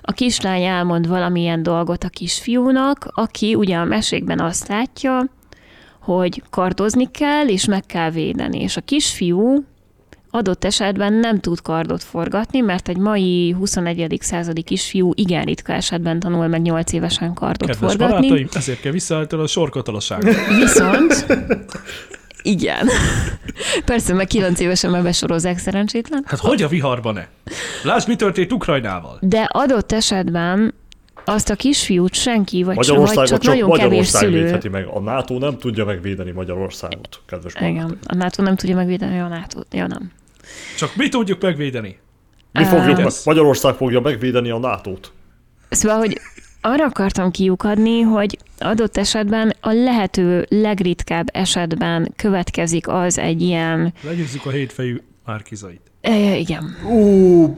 a kislány elmond valamilyen dolgot a kisfiúnak, aki ugye a mesékben azt látja, hogy kardozni kell, és meg kell védeni. És a kisfiú adott esetben nem tud kardot forgatni, mert egy mai 21. századi kisfiú igen ritka esetben tanul meg 8 évesen kardot Kedves forgatni. barátaim, ezért kell visszaállítani a sorkatalaságot. Viszont, igen. Persze, meg 9 évesen már besorozzák szerencsétlen. Hát hogy a viharban ne? Lásd, mi történt Ukrajnával. De adott esetben azt a kisfiút senki, vagy, vagy Magyarországot csak, csak nagyon kevés Magyarország szülő. védheti meg. A NATO nem tudja megvédeni Magyarországot, kedves Igen, a NATO nem tudja megvédeni a nato Ja, nem. Csak mi tudjuk megvédeni? Mi fogjuk meg, Ez. Magyarország fogja megvédeni a NATO-t. Szóval, hogy arra akartam kiukadni, hogy adott esetben a lehető legritkább esetben következik az egy ilyen, Legyőzzük a hétfejű márkizait. e, igen, Ú,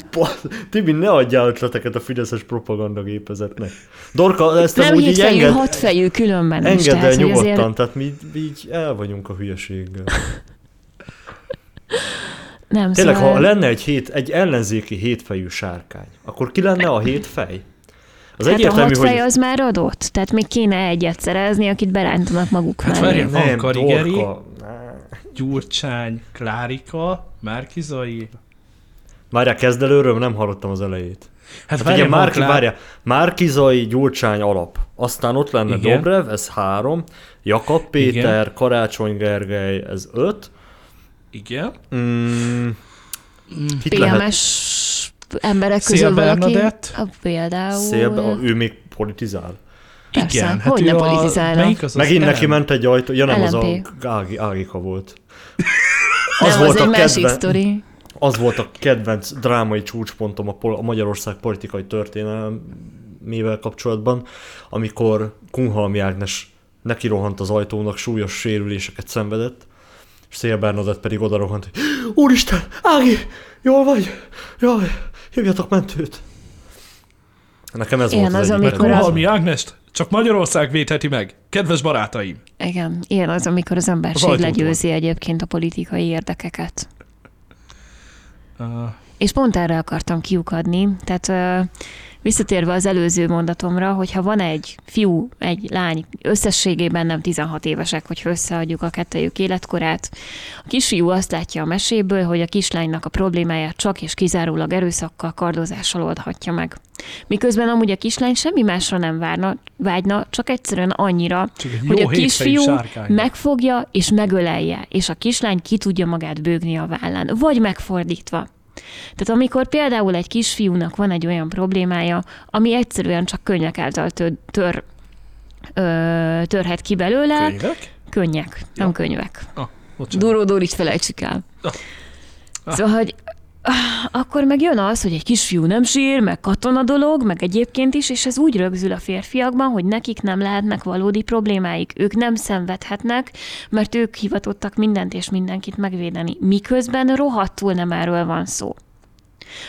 Tibi, ne adjál ötleteket a Fideszes propagandagépezetnek. Dorka, ezt nem amúgy így enged, hatfejű különben is. engedd tehát, el nyugodtan, azért tehát mi, mi így el vagyunk a hülyeséggel. nem, Tényleg, szóval, ha lenne egy, hét, egy ellenzéki hétfejű sárkány, akkor ki lenne a hétfej? Az hát a egyértelmű, hatfej hogy... az már adott, tehát még kéne egyet szerezni, akit berántanak maguk Hát mellé. várjál, van Nem, Karigeri. Gyurcsány, Klárika, Márkizai. Várjál, kezd előről, nem hallottam az elejét. Hát Hát ugye van Márki, Klár- várjál, Márkizai Gyurcsány alap. Aztán ott lenne Igen. Dobrev, ez három. Jakab Péter, Igen. Karácsony Gergely, ez öt. Igen. Mm? PMS emberek Szél közül valaki? Bernadett? A, például... Szél, ő még politizál. Persze, Igen, hát hogy ő ne a... politizálna? Az Megint az neki LMP? ment egy ajtó, ja nem, az a LMP. Ági, Ágika volt. Nem, az egy másik sztori. az volt a kedvenc drámai csúcspontom a, pol- a Magyarország politikai történelmével kapcsolatban, amikor Kunhalmi Ágnes neki rohant az ajtónak, súlyos sérüléseket szenvedett, és Szél Bernadett pedig oda rohant, hogy Úristen, Ági, jól vagy? Jaj, hívjatok mentőt. Nekem ez Igen, volt az, az, egyik amikor kedvenc. a- Kohalmi Ágnest csak Magyarország védheti meg. Kedves barátaim! Igen, ilyen az, amikor az emberiség Az ajtótól. legyőzi egyébként a politikai érdekeket. Uh, És pont erre akartam kiukadni, tehát ö, visszatérve az előző mondatomra, hogyha van egy fiú, egy lány, összességében nem 16 évesek, hogy összeadjuk a kettőjük életkorát, a kisfiú azt látja a meséből, hogy a kislánynak a problémáját csak és kizárólag erőszakkal, kardozással oldhatja meg. Miközben amúgy a kislány semmi másra nem várna, vágyna, csak egyszerűen annyira, Csak egy hogy a kisfiú megfogja és megölelje, és a kislány ki tudja magát bőgni a vállán, vagy megfordítva. Tehát amikor például egy kisfiúnak van egy olyan problémája, ami egyszerűen csak könnyek által tör, tör, ö, törhet ki belőle, könyvek? könnyek, nem Ja. könyvek. Ah. Duró Dórit felejtsük el. Ah. Ah. Szóval, hogy akkor meg jön az, hogy egy kisfiú nem sír, meg katona dolog, meg egyébként is, és ez úgy rögzül a férfiakban, hogy nekik nem lehetnek valódi problémáik. Ők nem szenvedhetnek, mert ők hivatottak mindent és mindenkit megvédeni. Miközben rohadtul nem erről van szó.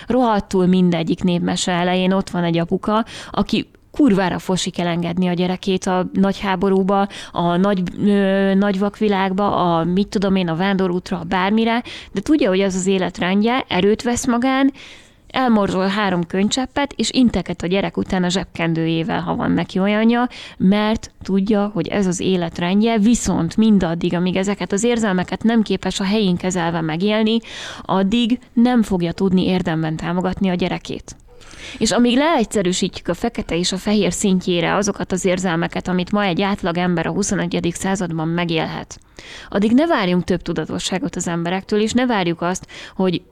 Rohadtul mindegyik népmese elején ott van egy apuka, aki kurvára fosik elengedni a gyerekét a nagy háborúba, a nagy, ö, nagy vakvilágba, a mit tudom én, a vándorútra, a bármire, de tudja, hogy az az életrendje, erőt vesz magán, elmorzsol három könycseppet, és inteket a gyerek után a zsebkendőjével, ha van neki olyanja, mert tudja, hogy ez az életrendje, viszont mindaddig, amíg ezeket az érzelmeket nem képes a helyén kezelve megélni, addig nem fogja tudni érdemben támogatni a gyerekét. És amíg leegyszerűsítjük a fekete és a fehér szintjére azokat az érzelmeket, amit ma egy átlag ember a 21. században megélhet, addig ne várjunk több tudatosságot az emberektől, és ne várjuk azt, hogy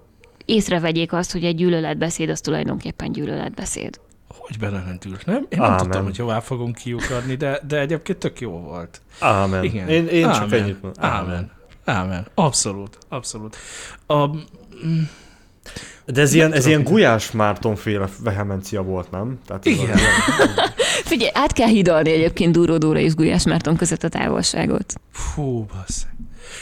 észrevegyék azt, hogy egy gyűlöletbeszéd az tulajdonképpen gyűlöletbeszéd. Hogy belelentült, nem? Én nem Ámen. tudtam, hogy hová fogunk kiukadni, de, de egyébként tök jó volt. Ámen. Igen. Én, én csak Ámen. ennyit mondom. Ámen. Ámen. Abszolút, abszolút. A, De ez ilyen, ez ilyen Gulyás Márton féle vehemencia volt, nem? Tehát Igen. Az, Figyelj, át kell hidalni egyébként Dúró Dóra és Gulyás Márton között a távolságot. Fú, bassz.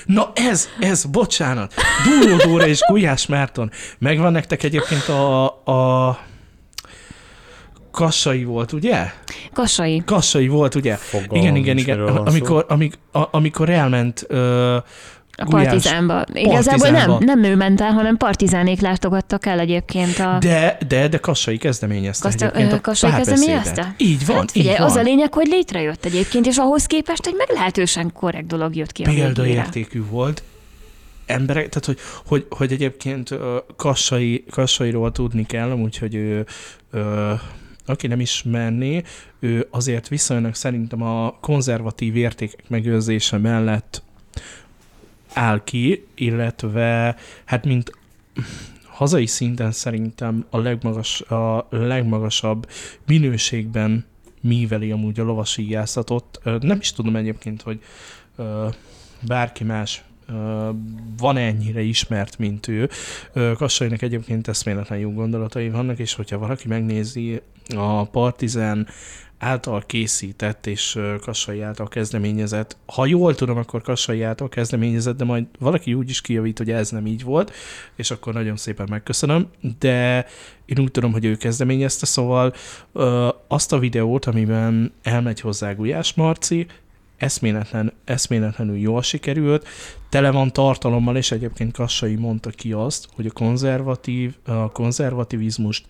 Na ez, ez, bocsánat. Dúró Dóra és Gulyás Márton. Megvan nektek egyébként a, a Kassai volt, ugye? Kassai. Kassai volt, ugye? Fogalmam igen, igen, igen. Amikor, amik, a, amikor elment ö, A Gulyás partizánba. Igazából nem, Partizánba. nem ő ment el, hanem partizánék látogattak el egyébként a... De, de, de Kassai kezdeményezte Kaszta- egyébként a Kassai kezdeményezte? Így van, hát figyelj, így van. az a lényeg, hogy létrejött egyébként, és ahhoz képest egy meglehetősen korrekt dolog jött ki a példaértékű volt. Emberek, tehát hogy, hogy, hogy egyébként Kassai, Kassairól tudni kell, amúgy, hogy ő, ö, aki nem ismerné, ő azért viszonylag szerintem a konzervatív értékek megőrzése mellett áll ki, illetve hát mint hazai szinten szerintem a, legmagas, a legmagasabb minőségben míveli amúgy a lovasíjászatot. Ö, Nem is tudom egyébként, hogy bárki más van ennyire ismert, mint ő. Kassainak egyébként eszméletlen jó gondolatai vannak, és hogyha valaki megnézi a Partizán által készített és Kassai által kezdeményezett, ha jól tudom, akkor Kassai által kezdeményezett, de majd valaki úgy is kijavít, hogy ez nem így volt, és akkor nagyon szépen megköszönöm, de én úgy tudom, hogy ő kezdeményezte, szóval azt a videót, amiben elmegy hozzá Gulyás Marci, eszméletlen, eszméletlenül jól sikerült, tele van tartalommal, és egyébként Kassai mondta ki azt, hogy a konzervatív, a konzervativizmust,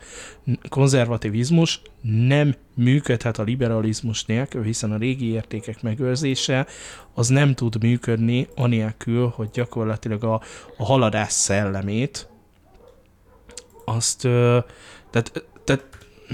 konzervativizmus nem működhet a liberalizmus nélkül, hiszen a régi értékek megőrzése az nem tud működni anélkül, hogy gyakorlatilag a, a haladás szellemét azt, tehát, tehát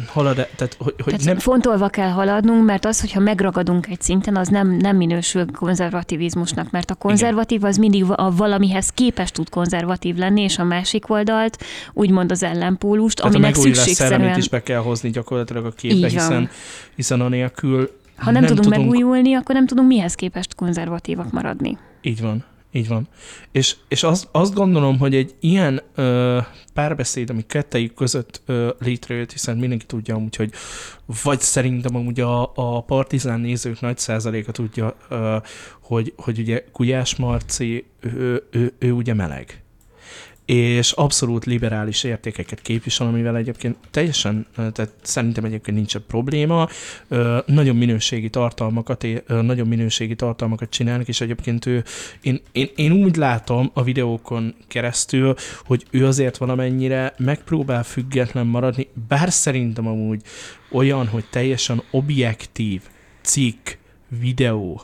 halad, tehát, hogy, hogy Tehát nem, fontolva kell haladnunk, mert az, hogyha megragadunk egy szinten, az nem, nem minősül konzervativizmusnak, mert a konzervatív az mindig a valamihez képes tud konzervatív lenni, és a másik oldalt, úgymond az ellenpólust, Tehát aminek a szükségszerűen, is be kell hozni gyakorlatilag a képbe, hiszen, hiszen anélkül ha nem, nem tudunk megújulni, akkor nem tudunk mihez képest konzervatívak maradni. Így van, így van. És, és azt, azt gondolom, hogy egy ilyen ö, párbeszéd, ami kettejük között ö, létrejött, hiszen mindenki tudja amúgy, hogy vagy szerintem amúgy a, a partizán nézők nagy százaléka tudja, ö, hogy, hogy ugye Gulyás Marci, ő, ő, ő, ő ugye meleg és abszolút liberális értékeket képvisel, amivel egyébként teljesen, tehát szerintem egyébként nincs probléma. Nagyon minőségi tartalmakat, nagyon minőségi tartalmakat csinálnak, és egyébként ő, én, én, én úgy látom a videókon keresztül, hogy ő azért valamennyire megpróbál független maradni, bár szerintem amúgy olyan, hogy teljesen objektív cikk, videó,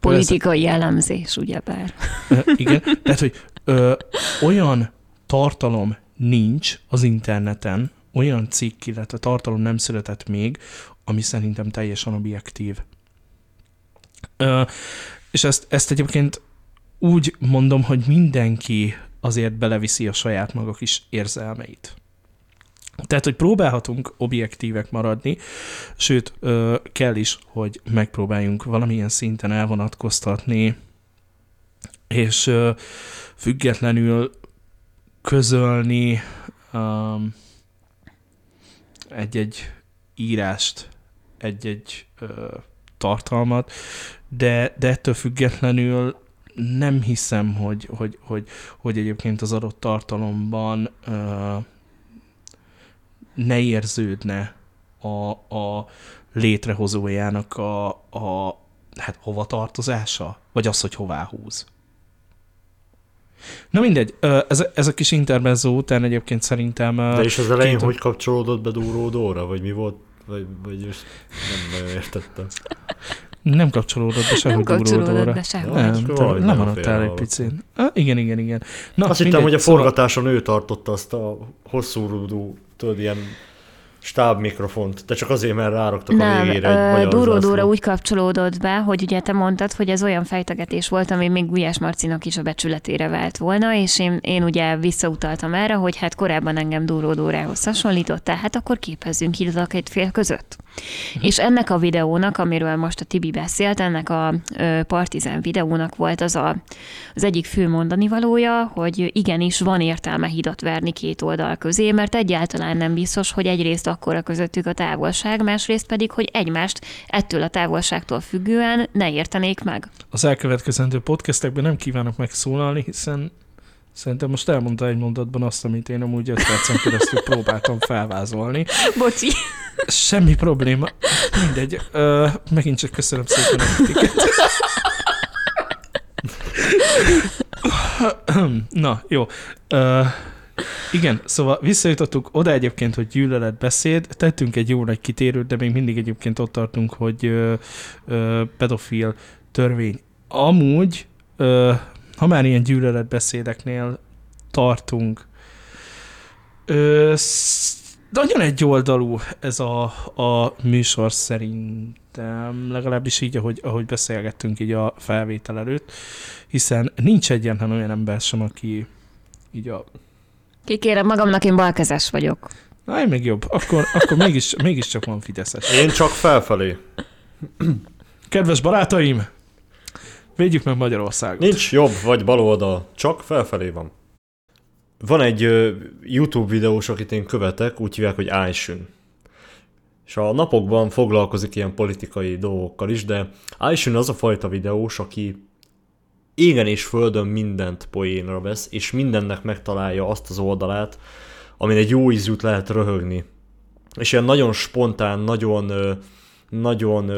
Politikai elemzés, ugyebár. Igen, tehát, hogy ö, olyan tartalom nincs az interneten, olyan cikk, illetve tartalom nem született még, ami szerintem teljesen objektív. Ö, és ezt, ezt egyébként úgy mondom, hogy mindenki azért beleviszi a saját maga kis érzelmeit. Tehát, hogy próbálhatunk objektívek maradni, sőt, ö, kell is, hogy megpróbáljunk valamilyen szinten elvonatkoztatni, és ö, függetlenül közölni um, egy-egy írást, egy-egy ö, tartalmat, de, de ettől függetlenül nem hiszem, hogy, hogy, hogy, hogy egyébként az adott tartalomban ö, ne érződne a, a létrehozójának a, a hát hova tartozása, vagy az, hogy hová húz. Na mindegy, ez, a- ez a kis intermezzo után egyébként szerintem... De és az elején két- hogy kapcsolódott be Dúródóra, vagy mi volt? Vagy, vagy most nem nagyon értettem. Nem kapcsolódott be sehogy Nem kapcsolódott be sehogy. Nem, te valahogy lemaradtál egy picit. Ah, igen, igen, igen. Na, Azt hittem, mindegy, hogy a szóval- forgatáson ő tartotta azt a hosszú rudú, tudod, ilyen stáb mikrofont, de csak azért, mert ráraktak a Nem, végére egy ö, magyar Dúró Dóra úgy kapcsolódott be, hogy ugye te mondtad, hogy ez olyan fejtegetés volt, ami még Gulyás Marcinak is a becsületére vált volna, és én, én ugye visszautaltam erre, hogy hát korábban engem Dúró Dórához hasonlítottál, hát akkor képezzünk hidatak egy fél között. És ennek a videónak, amiről most a Tibi beszélt, ennek a ö, partizán videónak volt az a, az egyik fő mondani valója, hogy igenis van értelme hidat verni két oldal közé, mert egyáltalán nem biztos, hogy egyrészt akkora közöttük a távolság, másrészt pedig, hogy egymást ettől a távolságtól függően ne értenék meg. Az elkövetkezendő podcastekben nem kívánok megszólalni, hiszen Szerintem most elmondta egy mondatban azt, amit én amúgy öt percen keresztül próbáltam felvázolni. Bocsi. Semmi probléma. Mindegy. Ö, megint csak köszönöm szépen a kritikát. Na, jó. Ö, igen, szóval visszajutottuk oda egyébként, hogy gyűlöletbeszéd, tettünk egy jó nagy kitérőt, de még mindig egyébként ott tartunk, hogy ö, ö, pedofil törvény. Amúgy, ö, ha már ilyen gyűlöletbeszédeknél tartunk, ö, nagyon egyoldalú ez a, a műsor szerintem, legalábbis így, ahogy, ahogy beszélgettünk így a felvétel előtt, hiszen nincs egyetlen olyan ember sem, aki így a... Kikérem magamnak, én balkezes vagyok. Na, én még jobb. Akkor, akkor mégis, mégiscsak van Fideszes. Én csak felfelé. Kedves barátaim, védjük meg Magyarországot. Nincs jobb vagy bal oldal, csak felfelé van. Van egy uh, YouTube videós, akit én követek, úgy hívják, hogy Aishun. És a napokban foglalkozik ilyen politikai dolgokkal is, de Aishun az a fajta videós, aki égen és földön mindent poénra vesz, és mindennek megtalálja azt az oldalát, amin egy jó ízűt lehet röhögni. És ilyen nagyon spontán, nagyon, nagyon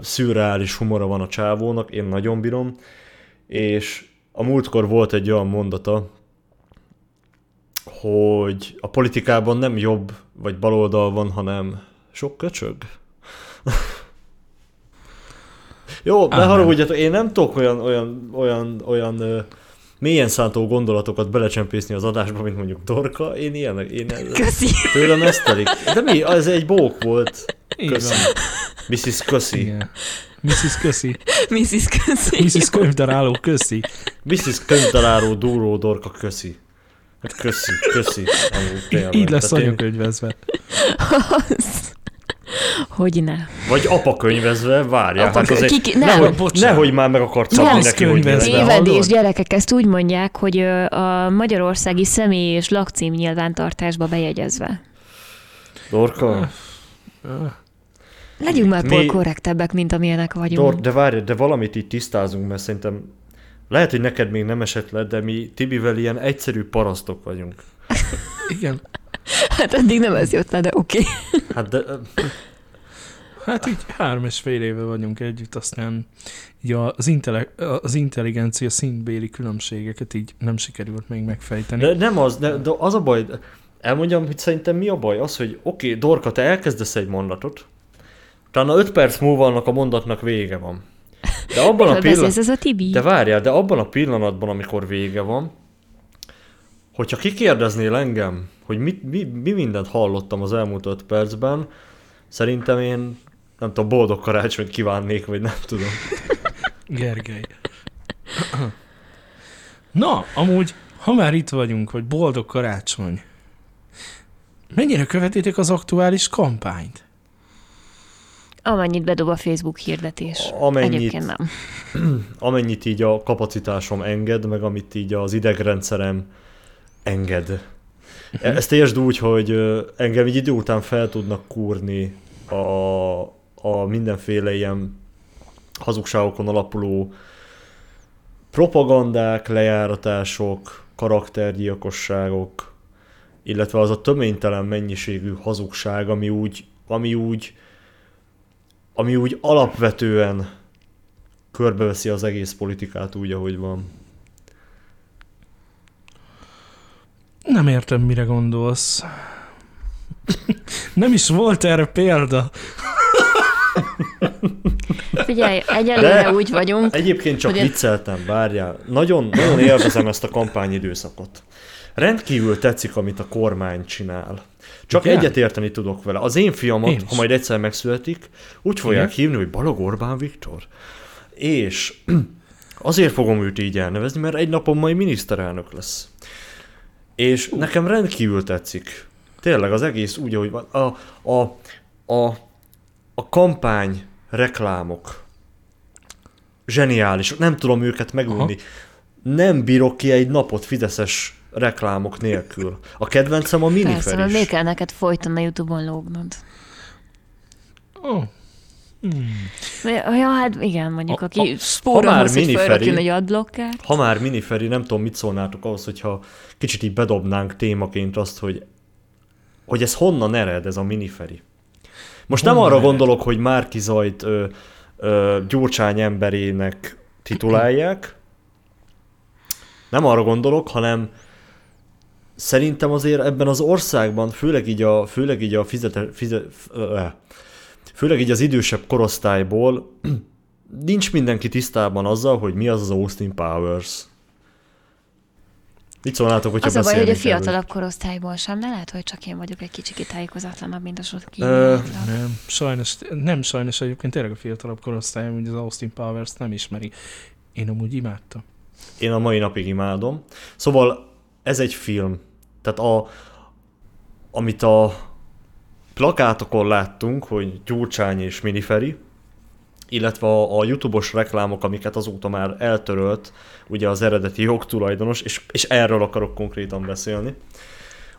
szürreális humora van a csávónak, én nagyon bírom, és a múltkor volt egy olyan mondata, hogy a politikában nem jobb vagy baloldal van, hanem sok köcsög. Jó, ne haragudjatok, én nem tudok olyan, olyan, olyan, olyan ö, mélyen szántó gondolatokat belecsempészni az adásba, mint mondjuk Dorka. Én ilyen, én Köszi. tőlem ezt telik. De mi? Ez egy bók volt. Köszi. Mrs. Köszi. Igen. Mrs. Köszi. Mrs. Köszi. Mrs. Könyvdaráló, köszi. Mrs. Könyvtaláló, Dúró, Dorka, köszi. Hát köszi, köszi. Amúgy. Így lesz anyakönyvezve. Hogy ne. Vagy apa könyvezve, várjál, Apa hát azért kiki- nem. nehogy, Bocsánat. nehogy már meg akart szabni neki, hogy Tévedés, gyerekek, ezt úgy mondják, hogy a magyarországi személy és lakcím nyilvántartásba bejegyezve. Dorka, Legyünk már Mi... korrektebbek, mint amilyenek vagyunk. Dor, de várj, de valamit itt tisztázunk, mert szerintem lehet, hogy neked még nem esett le, de mi Tibivel ilyen egyszerű parasztok vagyunk. Igen. Hát eddig nem ez jött le, de oké. Okay. Hát de, Hát így három és fél éve vagyunk együtt, aztán így az, intele- az intelligencia szintbéli különbségeket így nem sikerült még megfejteni. de nem az, de, de az a baj, elmondjam, hogy szerintem mi a baj? Az, hogy oké, okay, Dorka, te elkezdesz egy mondatot, utána öt perc múlva annak a mondatnak vége van. De abban a pillanatban... ez a Tibi? De várjál, de abban a pillanatban, amikor vége van, hogyha kikérdeznél engem, hogy mit, mi, mi mindent hallottam az elmúlt öt percben, szerintem én nem tudom, boldog karácsonyt kívánnék, vagy nem tudom. Gergely. Na, amúgy, ha már itt vagyunk, hogy boldog karácsony, mennyire követitek az aktuális kampányt? Amennyit bedob a Facebook hirdetés. Amennyit. Egyébként nem. Amennyit így a kapacitásom enged, meg amit így az idegrendszerem enged. Ezt értsd úgy, hogy engem egy idő után fel tudnak kúrni a, a mindenféle ilyen hazugságokon alapuló propagandák, lejáratások, karaktergyilkosságok, illetve az a töménytelen mennyiségű hazugság, ami úgy, ami úgy, ami úgy alapvetően körbeveszi az egész politikát úgy, ahogy van. Nem értem, mire gondolsz. Nem is volt erre példa. Figyelj, egyelőre De- úgy vagyunk, Egyébként csak Hogy- vicceltem, várjál. Nagyon, nagyon élvezem ezt a kampányidőszakot. Rendkívül tetszik, amit a kormány csinál. Csak Igen? egyet érteni tudok vele. Az én fiamat, Én is. ha majd egyszer megszületik, úgy fogják Igen? hívni, hogy Balog Orbán Viktor. És azért fogom őt így elnevezni, mert egy napon majd miniszterelnök lesz. És nekem rendkívül tetszik. Tényleg az egész úgy, ahogy van. A, a, a, a kampány reklámok zseniális. Nem tudom őket megunni. Nem bírok ki egy napot fideszes reklámok nélkül. A kedvencem a persze, minifer mert is. még kell neked folyton a Youtube-on lógnod. Ó, Hmm. Ja, hát igen, mondjuk, a, aki spórolhoz, hogy felrakjon egy adblockert. Ha már miniferi, nem tudom, mit szólnátok ahhoz, hogyha kicsit így bedobnánk témaként azt, hogy, hogy ez honnan ered, ez a miniferi. Most honnan nem arra ered? gondolok, hogy Márki Zajt ö, ö, Gyurcsány emberének titulálják, nem arra gondolok, hanem szerintem azért ebben az országban, főleg így a, főleg így a fizete, fizet, főleg így az idősebb korosztályból nincs mindenki tisztában azzal, hogy mi az az Austin Powers. Mit szólnátok, hogyha Az a baj, hogy a fiatalabb korosztályból sem, de lehet, hogy csak én vagyok egy kicsit kitájékozatlanabb, mint a sok uh, Nem, sajnos, nem sajnos egyébként tényleg a fiatalabb korosztály, mint az Austin Powers nem ismeri. Én amúgy imádtam. Én a mai napig imádom. Szóval ez egy film. Tehát a, amit a plakátokon láttunk, hogy Gyurcsány és Miniferi, illetve a, a YouTube-os reklámok, amiket azóta már eltörölt, ugye az eredeti jogtulajdonos, és, és erről akarok konkrétan beszélni.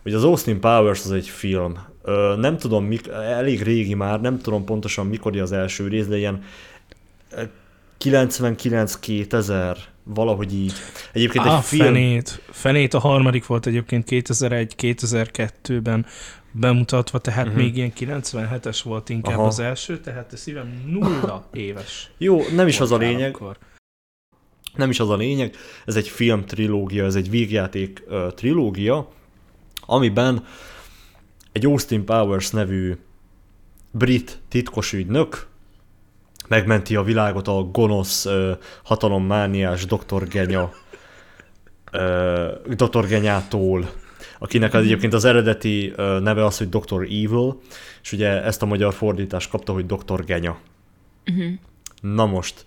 Ugye az Austin Powers az egy film. Ö, nem tudom, mik, elég régi már, nem tudom pontosan mikor az első rész, de ilyen 99-2000, valahogy így. Egyébként ah, egy film... Fenét. Fenét a harmadik volt egyébként 2001-2002-ben bemutatva, tehát uh-huh. még ilyen 97-es volt inkább Aha. az első, tehát a szívem nulla éves. Jó, nem is az a lényeg. Akkor. Nem is az a lényeg, ez egy film trilógia, ez egy végjáték uh, trilógia, amiben egy Austin Powers nevű brit titkos ügynök megmenti a világot a gonosz, uh, hatalommániás Dr. Genya uh, Dr. Genyától akinek az egyébként az eredeti neve az, hogy Dr. Evil, és ugye ezt a magyar fordítást kapta, hogy Dr. Genya. Uh-huh. Na most,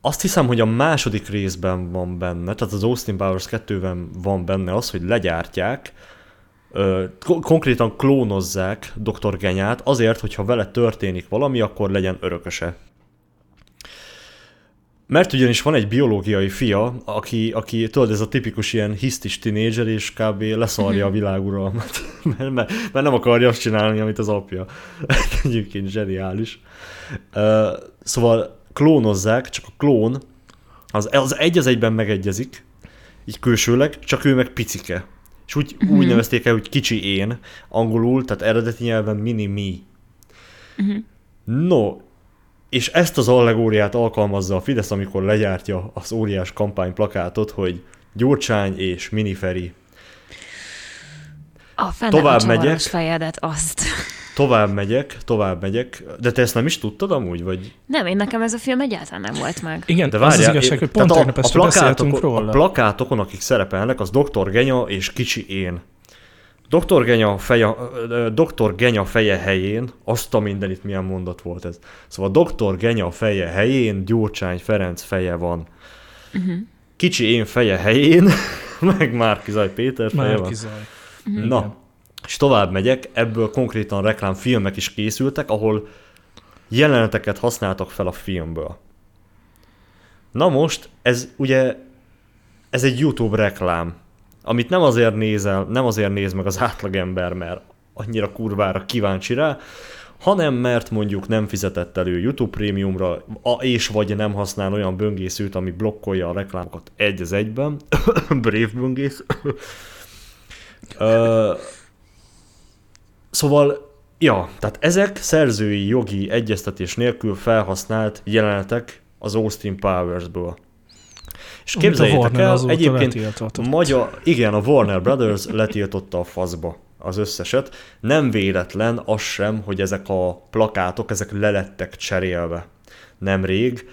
azt hiszem, hogy a második részben van benne, tehát az Austin Powers 2-ben van benne az, hogy legyártják, konkrétan klónozzák Dr. Genyát azért, hogyha vele történik valami, akkor legyen örököse. Mert ugyanis van egy biológiai fia, aki, aki tudod, ez a tipikus ilyen hisztis tinédzser, és kb. leszarja a mhm. világuralmat, mert, mert, mert nem akarja azt csinálni, amit az apja. Egyébként zseniális. Uh, szóval klónozzák, csak a klón az, az egy az egyben megegyezik, így külsőleg, csak ő meg picike. És úgy, uh-huh. úgy nevezték el, hogy kicsi én, angolul, tehát eredeti nyelven mini mi. Uh-huh. No, és ezt az allegóriát alkalmazza a Fidesz, amikor legyártja az óriás kampányplakátot, hogy Gyurcsány és Miniferi. A tovább megyek. fejedet, azt. Tovább megyek, tovább megyek, de te ezt nem is tudtad amúgy, vagy? Nem, én nekem ez a film egyáltalán nem volt meg. Igen, de várjál, az, az igazság, hogy pont tegnap ezt a beszéltünk róla. A plakátokon, akik szerepelnek, az Dr. Genya és Kicsi Én. Dr. Genya, feje, Dr. Genya feje helyén, azt a mindenit milyen mondat volt ez. Szóval Dr. Genya feje helyén, Gyurcsány Ferenc feje van. Uh-huh. Kicsi én feje helyén, meg Márkizaj Péter feje Márkizaj. van. Uh-huh. Na, és tovább megyek, ebből konkrétan reklámfilmek is készültek, ahol jeleneteket használtak fel a filmből. Na most, ez ugye, ez egy YouTube reklám amit nem azért nézel, nem azért néz meg az átlagember, mert annyira kurvára kíváncsi rá, hanem mert mondjuk nem fizetett elő YouTube prémiumra, és vagy nem használ olyan böngészőt, ami blokkolja a reklámokat egy az egyben. Brave böngész. szóval, ja, tehát ezek szerzői jogi egyeztetés nélkül felhasznált jelenetek az Austin Powers-ből. És képzeljétek el, egyébként magyar, igen, a Warner Brothers letiltotta a faszba az összeset. Nem véletlen az sem, hogy ezek a plakátok, ezek lelettek cserélve nemrég.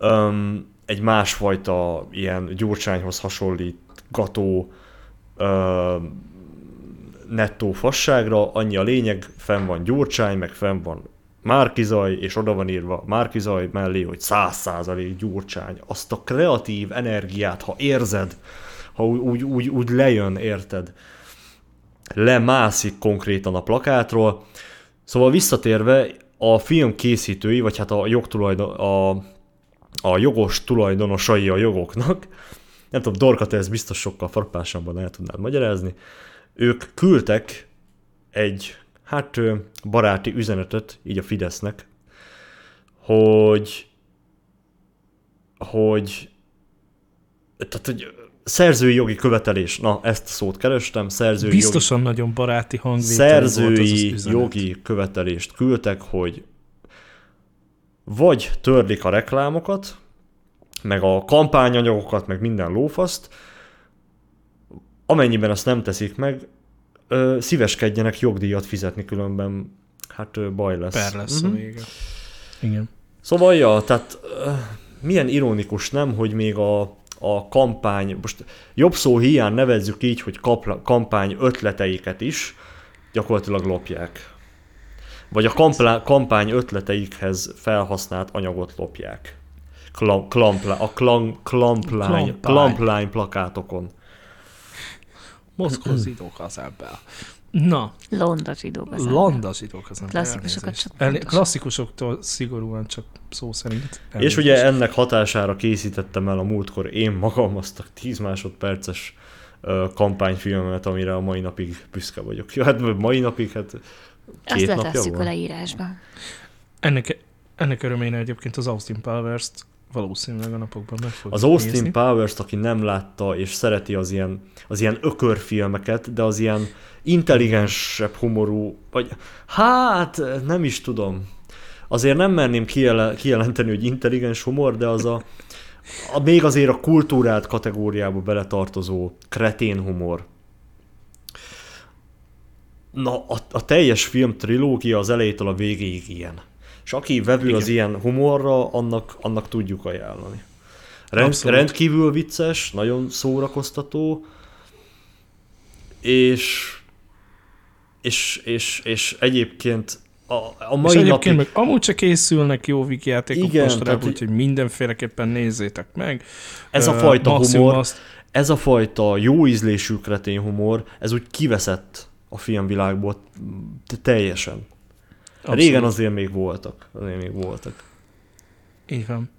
Um, egy másfajta ilyen gyurcsányhoz hasonlítgató um, nettó fasságra, annyi a lényeg, fenn van gyurcsány, meg fenn van Márkizaj, és oda van írva Márkizaj mellé, hogy száz százalék gyurcsány. Azt a kreatív energiát, ha érzed, ha úgy, úgy, úgy lejön, érted, lemászik konkrétan a plakátról. Szóval visszatérve, a film készítői, vagy hát a jogtulajdon, a, a jogos tulajdonosai a jogoknak, nem tudom, Dorka, te ezt biztos sokkal frappásabban el tudnád magyarázni, ők küldtek egy hát baráti üzenetet így a Fidesznek, hogy hogy tehát, hogy szerzői jogi követelés, na ezt a szót kerestem, szerzői Biztosan jogi, nagyon baráti hangvétel Szerzői volt az, az jogi követelést küldtek, hogy vagy törlik a reklámokat, meg a kampányanyagokat, meg minden lófaszt, amennyiben ezt nem teszik meg, ö, szíveskedjenek jogdíjat fizetni, különben hát ö, baj lesz. Per lesz uh-huh. a vége. Igen. Szóval, ja, tehát ö, milyen ironikus nem, hogy még a, a kampány, most jobb szó hiány nevezzük így, hogy kapla, kampány ötleteiket is gyakorlatilag lopják. Vagy a kampla, kampány ötleteikhez felhasznált anyagot lopják. Klam, klampla, a klam, klamplány, klamplány plakátokon. Moszkó zsidók az ebben. Na. Londa zsidók az Londa zsidók az Klasszikusokat csak El, Klasszikusoktól szigorúan csak szó szerint. És ugye ennek hatására készítettem el a múltkor én magam azt a 10 másodperces kampányfilmet, amire a mai napig büszke vagyok. Ja, hát mai napig, hát két Azt letesszük a leírásba. Ennek, ennek örömére egyébként az Austin Powers-t valószínűleg a napokban meg fogjuk Az Austin nézni. Powers-t, aki nem látta és szereti az ilyen, az ilyen ökörfilmeket, de az ilyen intelligensebb humorú, vagy hát nem is tudom. Azért nem merném kijel, kijelenteni, hogy intelligens humor, de az a, a még azért a kultúrált kategóriába beletartozó kretén humor. Na, a, a teljes film trilógia az elejétől a végéig ilyen. És aki vevő Igen. az ilyen humorra, annak, annak tudjuk ajánlani. Rend, rendkívül vicces, nagyon szórakoztató, és, és, és, és egyébként a, a mai és napig... meg amúgy csak készülnek jó wikijátékok Igen, mostanában, úgyhogy mindenféleképpen nézzétek meg. Ez a fajta uh, humor, azt... ez a fajta jó ízlésű kretén humor, ez úgy kiveszett a filmvilágból teljesen. Abszolút. Régen azért még voltak. Azért még voltak. Így van.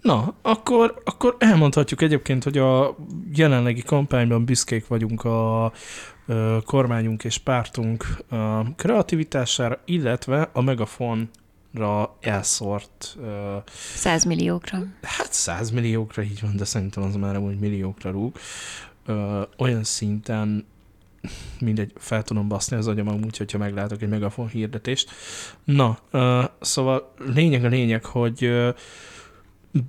Na, akkor, akkor elmondhatjuk egyébként, hogy a jelenlegi kampányban büszkék vagyunk a, kormányunk és pártunk kreativitására, illetve a megafonra elszórt... Uh, 100 milliókra. Hát 100 milliókra, így van, de szerintem az már úgy milliókra rúg. Olyan szinten mindegy, fel tudom baszni az agyam úgy, hogyha meglátok egy megafon hirdetést. Na, uh, szóval lényeg a lényeg, hogy uh,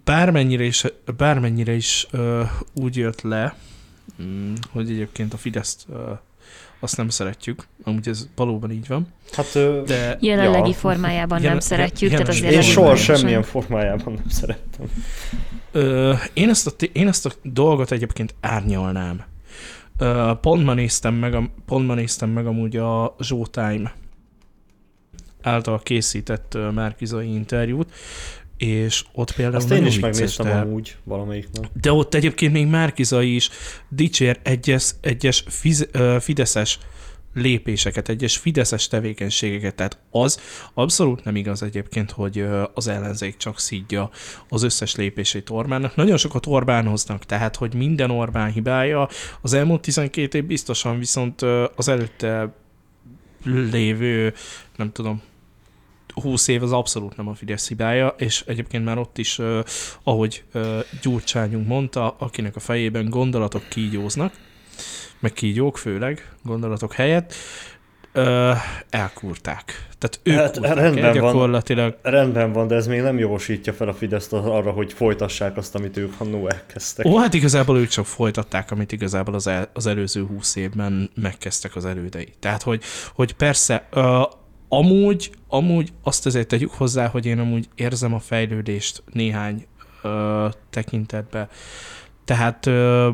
bármennyire is, bármennyire is uh, úgy jött le, um, hogy egyébként a Fideszt uh, azt nem szeretjük, amúgy ez valóban így van. Hát, de jelenlegi ja. formájában Jelen, nem szeretjük, jelen, tehát azért Én soha semmilyen formájában nem szerettem. Ö, én, ezt a, én ezt a dolgot egyébként árnyalnám. Uh, pont, ma néztem meg, a, pont ma néztem meg amúgy a Showtime által készített uh, Márkizai interjút, és ott például Azt én is megnéztem de, amúgy valamelyiknek. De ott egyébként még Márkizai is dicsér egyes, egyes fiz, uh, fideszes lépéseket, egyes fideszes tevékenységeket. Tehát az abszolút nem igaz egyébként, hogy az ellenzék csak szídja az összes lépését Orbánnak. Nagyon sokat Orbánoznak, tehát hogy minden Orbán hibája. Az elmúlt 12 év biztosan viszont az előtte lévő, nem tudom, 20 év az abszolút nem a Fidesz hibája, és egyébként már ott is, ahogy Gyurcsányunk mondta, akinek a fejében gondolatok kígyóznak, meg kígyók főleg, gondolatok helyett, ö, elkúrták. Tehát ők hát, rendben el, gyakorlatilag. Van, rendben van, de ez még nem jogosítja fel a Fideszt arra, hogy folytassák azt, amit ők annó elkezdtek. Ó, hát igazából ők csak folytatták, amit igazából az, el, az előző húsz évben megkezdtek az elődei. Tehát, hogy, hogy persze, ö, amúgy, amúgy azt azért tegyük hozzá, hogy én amúgy érzem a fejlődést néhány ö, tekintetben. Tehát ö,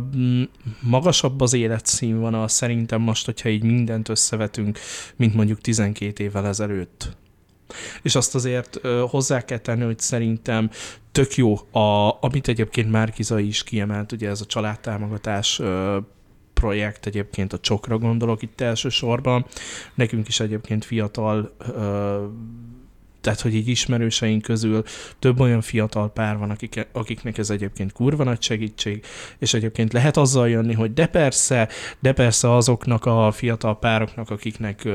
magasabb az életszínvonal szerintem most, hogyha így mindent összevetünk, mint mondjuk 12 évvel ezelőtt. És azt azért ö, hozzá kell tenni, hogy szerintem tök jó, a, amit egyébként Márkiza is kiemelt, ugye ez a családtámogatás ö, projekt, egyébként a csokra gondolok itt elsősorban. Nekünk is egyébként fiatal ö, tehát, hogy így ismerőseink közül több olyan fiatal pár van, akik, akiknek ez egyébként kurva nagy segítség, és egyébként lehet azzal jönni, hogy de persze, de persze azoknak a fiatal pároknak, akiknek,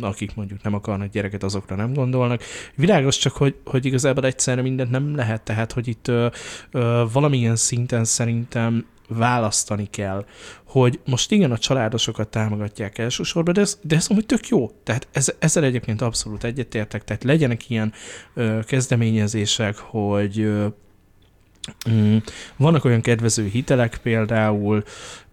akik mondjuk nem akarnak gyereket, azokra nem gondolnak. Világos csak, hogy, hogy igazából egyszerre mindent nem lehet, tehát, hogy itt ö, ö, valamilyen szinten szerintem választani kell, hogy most igen, a családosokat támogatják elsősorban, de ez, de ez amúgy tök jó. Tehát ez, ezzel egyébként abszolút egyetértek, tehát legyenek ilyen ö, kezdeményezések, hogy ö, mm, vannak olyan kedvező hitelek például,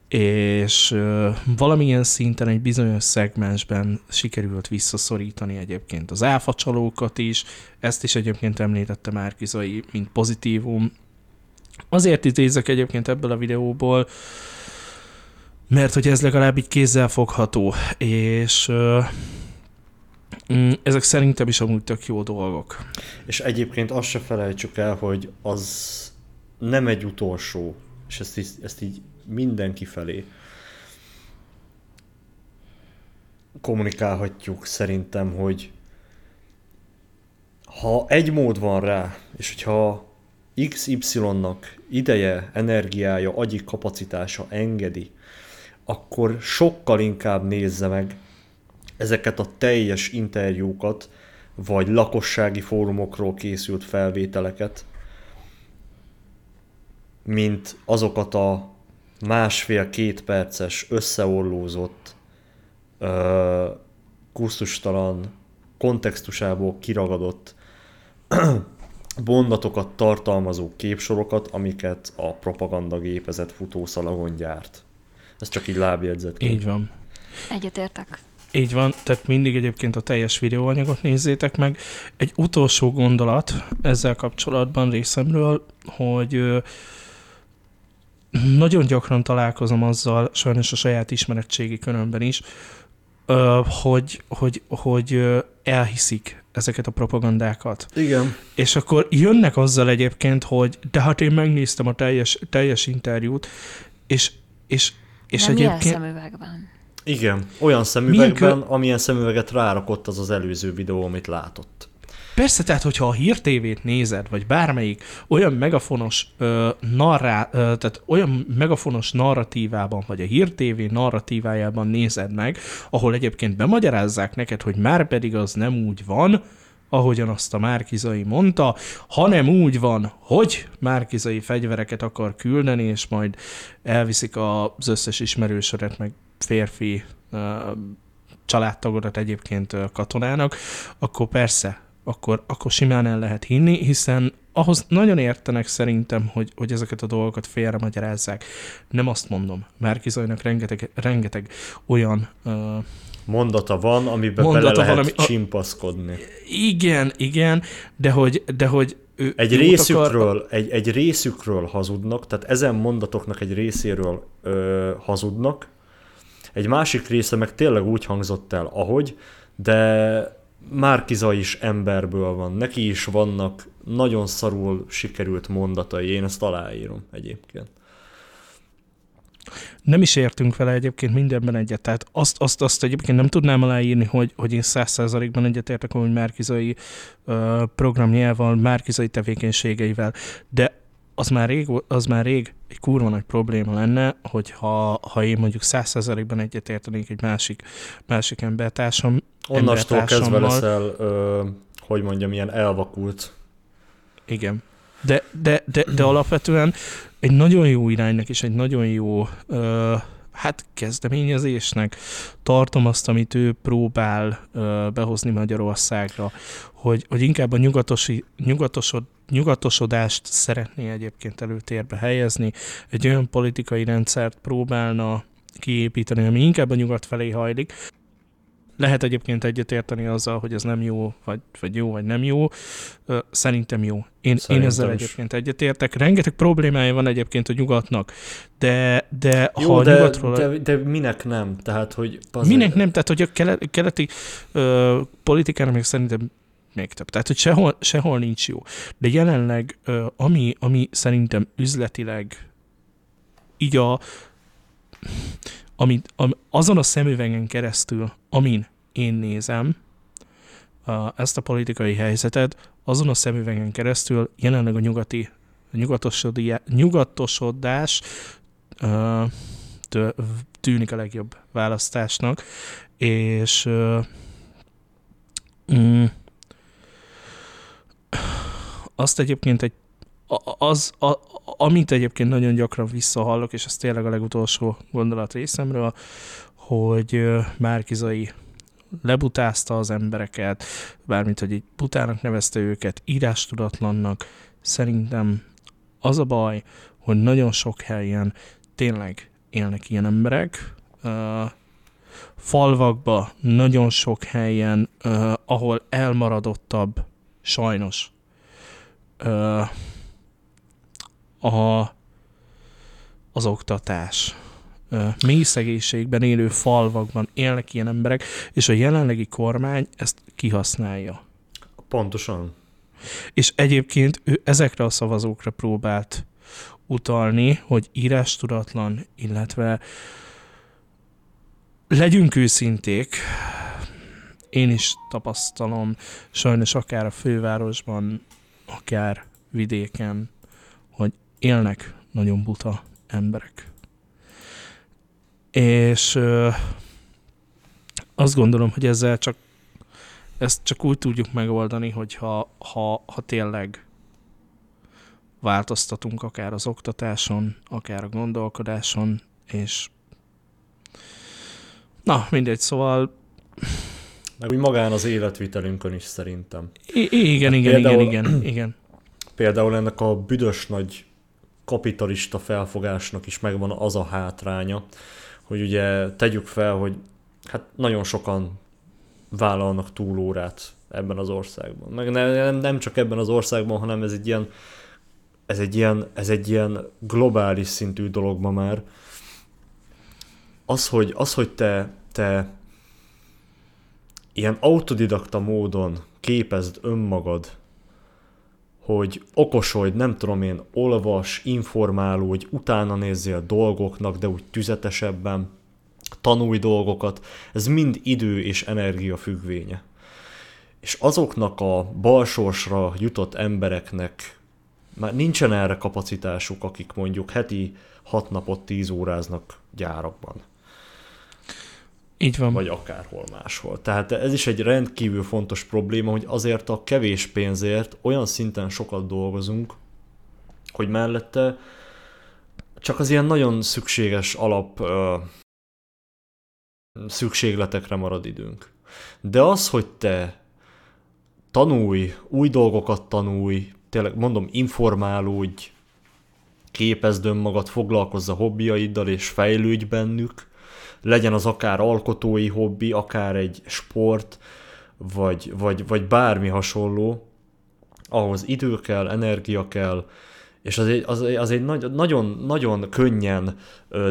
és ö, valamilyen szinten egy bizonyos szegmensben sikerült visszaszorítani egyébként az áfacsalókat is, ezt is egyébként említette Márkizai, mint pozitívum, Azért idézek egyébként ebből a videóból, mert hogy ez legalább így kézzel fogható, és uh, ezek szerintem is amúgy tök jó dolgok. És egyébként azt se felejtsük el, hogy az nem egy utolsó, és ezt így, ezt így mindenki felé kommunikálhatjuk szerintem, hogy ha egy mód van rá, és hogyha XY-nak ideje, energiája, agyi kapacitása engedi, akkor sokkal inkább nézze meg ezeket a teljes interjúkat, vagy lakossági fórumokról készült felvételeket, mint azokat a másfél-két perces összeorlózott, kusztustalan, kontextusából kiragadott mondatokat tartalmazó képsorokat, amiket a propagandagépezet futószalagon gyárt. Ez csak így lábjegyzet. Így van. Egyetértek. Így van, tehát mindig egyébként a teljes videóanyagot nézzétek meg. Egy utolsó gondolat ezzel kapcsolatban részemről, hogy nagyon gyakran találkozom azzal, sajnos a saját ismeretségi körömben is, hogy, hogy, hogy elhiszik ezeket a propagandákat. Igen. És akkor jönnek azzal egyébként, hogy de hát én megnéztem a teljes, teljes interjút, és, és, és De egyébként... milyen szemüvegben? Igen, olyan szemüvegben, kö... amilyen szemüveget rárakott az az előző videó, amit látott. Persze, tehát hogyha a hírtévét nézed, vagy bármelyik olyan megafonos ö, narrá, ö, tehát olyan megafonos narratívában, vagy a hírtévé narratívájában nézed meg, ahol egyébként bemagyarázzák neked, hogy már pedig az nem úgy van, ahogyan azt a Márkizai mondta, hanem úgy van, hogy Márkizai fegyvereket akar küldeni, és majd elviszik az összes ismerősödet, meg férfi családtagodat egyébként katonának, akkor persze akkor, akkor simán el lehet hinni, hiszen ahhoz nagyon értenek szerintem, hogy, hogy ezeket a dolgokat félre magyarázzák. Nem azt mondom. Márkizajnak rengeteg, rengeteg olyan uh, mondata van, amiben mondata bele lehet valami, csimpaszkodni. Igen, igen, de hogy, de hogy ő, egy részükről, akar... egy, egy részükről hazudnak, tehát ezen mondatoknak egy részéről ö, hazudnak, egy másik része meg tényleg úgy hangzott el, ahogy, de Márkiza is emberből van, neki is vannak nagyon szarul sikerült mondatai, én ezt aláírom egyébként. Nem is értünk vele egyébként mindenben egyet, tehát azt, azt, azt egyébként nem tudnám aláírni, hogy, hogy én száz százalékban egyetértek, hogy Márkizai uh, programjával, Márkizai tevékenységeivel, de az már rég, az már rég egy kurva nagy probléma lenne, hogyha ha én mondjuk százszerzalékban egyetértenék egy másik, másik embertársam, Onnastól kezdve leszel, ö, hogy mondjam, ilyen elvakult. Igen. De, de, de, de alapvetően egy nagyon jó iránynak és egy nagyon jó ö, hát kezdeményezésnek tartom azt, amit ő próbál ö, behozni Magyarországra, hogy, hogy inkább a nyugatosi, nyugatosod, nyugatosodást szeretné egyébként előtérbe helyezni, egy olyan politikai rendszert próbálna kiépíteni, ami inkább a nyugat felé hajlik, lehet egyébként egyetérteni azzal, hogy ez nem jó, vagy, vagy jó, vagy nem jó. Szerintem jó. Én, Szerintem én ezzel is. egyébként egyetértek. Rengeteg problémája van egyébként a nyugatnak, de, de jó, ha de, a nyugatról... De, de minek nem? Tehát, hogy... Azért... Minek nem? Tehát, hogy a keleti, keleti ö, politikának még szerintem még több. Tehát, hogy sehol, sehol nincs jó. De jelenleg, ö, ami, ami szerintem üzletileg így a amit, am, azon a szemüvegen keresztül, amin én nézem, a, ezt a politikai helyzetet azon a szemüvegen keresztül jelenleg a nyugati nyugatosodás uh, tűnik a legjobb választásnak, és mm, azt egyébként egy az, a, amit egyébként nagyon gyakran visszahallok, és ez tényleg a legutolsó gondolat részemről, hogy Márkizai lebutázta az embereket, bármint, hogy így butának nevezte őket, írástudatlannak. Szerintem az a baj, hogy nagyon sok helyen tényleg élnek ilyen emberek, falvakba nagyon sok helyen, ahol elmaradottabb, sajnos, a, az oktatás. Mély szegénységben élő falvakban élnek ilyen emberek, és a jelenlegi kormány ezt kihasználja. Pontosan. És egyébként ő ezekre a szavazókra próbált utalni, hogy írástudatlan, illetve legyünk őszinték, én is tapasztalom, sajnos akár a fővárosban, akár vidéken, élnek nagyon buta emberek. És ö, azt gondolom, hogy ezzel csak ezt csak úgy tudjuk megoldani, hogyha ha, ha tényleg változtatunk akár az oktatáson, akár a gondolkodáson, és na, mindegy, szóval meg úgy magán az életvitelünkön is szerintem. I- igen, hát igen, például, igen, igen, igen. Például ennek a büdös nagy kapitalista felfogásnak is megvan az a hátránya, hogy ugye tegyük fel, hogy hát nagyon sokan vállalnak túlórát ebben az országban. Meg nem, nem csak ebben az országban, hanem ez egy ilyen ez egy ilyen, ez egy ilyen globális szintű dolog ma már. Az, hogy, az, hogy te, te ilyen autodidakta módon képezd önmagad, hogy okosodj, nem tudom én, olvas, informálódj, utána nézzél dolgoknak, de úgy tüzetesebben, tanulj dolgokat, ez mind idő és energia függvénye. És azoknak a balsorsra jutott embereknek már nincsen erre kapacitásuk, akik mondjuk heti hat napot tíz óráznak gyárakban. Így van. Vagy akárhol máshol. Tehát ez is egy rendkívül fontos probléma, hogy azért a kevés pénzért olyan szinten sokat dolgozunk, hogy mellette csak az ilyen nagyon szükséges alap ö, szükségletekre marad időnk. De az, hogy te tanulj, új dolgokat tanulj, tényleg mondom, informálódj, képezd önmagad, foglalkozz a hobbiaiddal és fejlődj bennük, legyen az akár alkotói hobbi, akár egy sport, vagy, vagy, vagy bármi hasonló, ahhoz idő kell, energia kell, és az egy, az, az egy nagy, nagyon, nagyon könnyen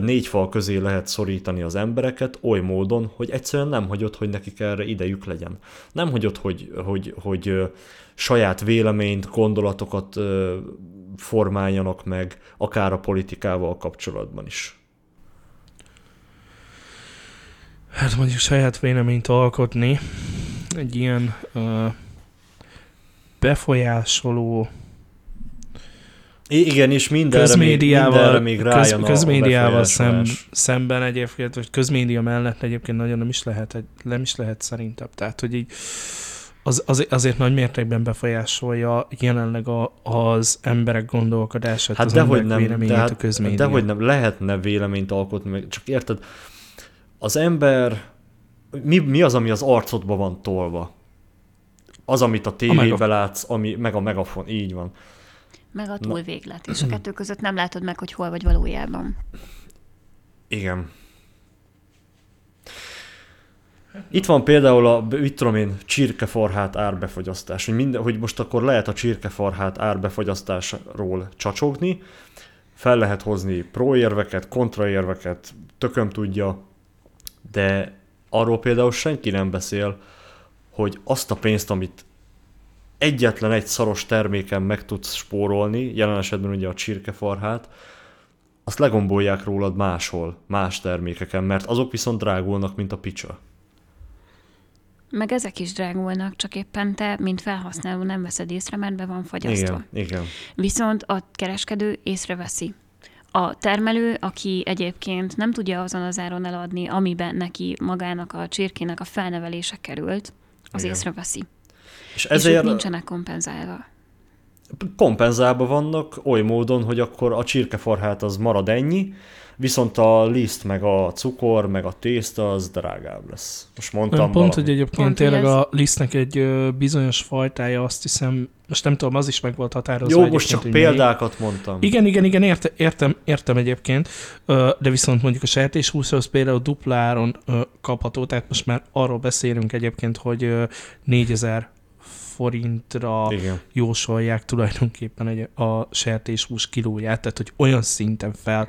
négy fal közé lehet szorítani az embereket oly módon, hogy egyszerűen nem hagyod, hogy nekik erre idejük legyen. Nem hagyod, hogy, hogy, hogy saját véleményt, gondolatokat formáljanak meg, akár a politikával kapcsolatban is. Hát mondjuk saját véleményt alkotni egy ilyen uh, befolyásoló igen, és mindenre közmédiával, még, mindenre még rájön köz, közmédiával szem, szemben egyébként, vagy közmédia mellett egyébként nagyon nem is lehet, nem is lehet szerintem. Tehát, hogy így az, az, azért nagy mértékben befolyásolja jelenleg a, az emberek gondolkodását, hát az emberek nem, véleményét de hát, a közmédia. Dehogy nem, lehetne véleményt alkotni, csak érted, az ember, mi, mi az, ami az arcodba van tolva? Az, amit a tévében látsz, ami, meg a megafon, így van. Meg a túlvéglet, és a kettő között nem látod meg, hogy hol vagy valójában. Igen. Itt van például a, mit tudom én, csirkefarhát árbefogyasztás, hogy, minden, hogy most akkor lehet a csirkefarhát árbefogyasztásról csacsogni, fel lehet hozni proérveket, kontraérveket, tököm tudja, de arról például senki nem beszél, hogy azt a pénzt, amit egyetlen egy szaros terméken meg tudsz spórolni, jelen esetben ugye a csirkefarhát, azt legombolják rólad máshol, más termékeken, mert azok viszont drágulnak, mint a picsa. Meg ezek is drágulnak, csak éppen te, mint felhasználó nem veszed észre, mert be van fagyasztva. Igen, igen. Viszont a kereskedő észreveszi. A termelő, aki egyébként nem tudja azon az áron eladni, amiben neki magának a csirkének a felnevelése került, az Igen. észreveszi. És ezért... És nincsenek kompenzálva. Kompenzálva vannak oly módon, hogy akkor a csirkefarhát az marad ennyi, viszont a liszt, meg a cukor, meg a tészta az drágább lesz. Most mondtam Pont, valami. hogy egyébként Pont, tényleg ez... a lisztnek egy bizonyos fajtája, azt hiszem, most nem tudom, az is meg volt határozva. Jó, most csak példákat még. mondtam. Igen, igen, igen, érte, értem, értem egyébként, de viszont mondjuk a sertéshúszhoz például dupláron kapható, tehát most már arról beszélünk egyébként, hogy 4000 forintra Igen. jósolják tulajdonképpen egy, a sertéshús kilóját, tehát hogy olyan szinten fel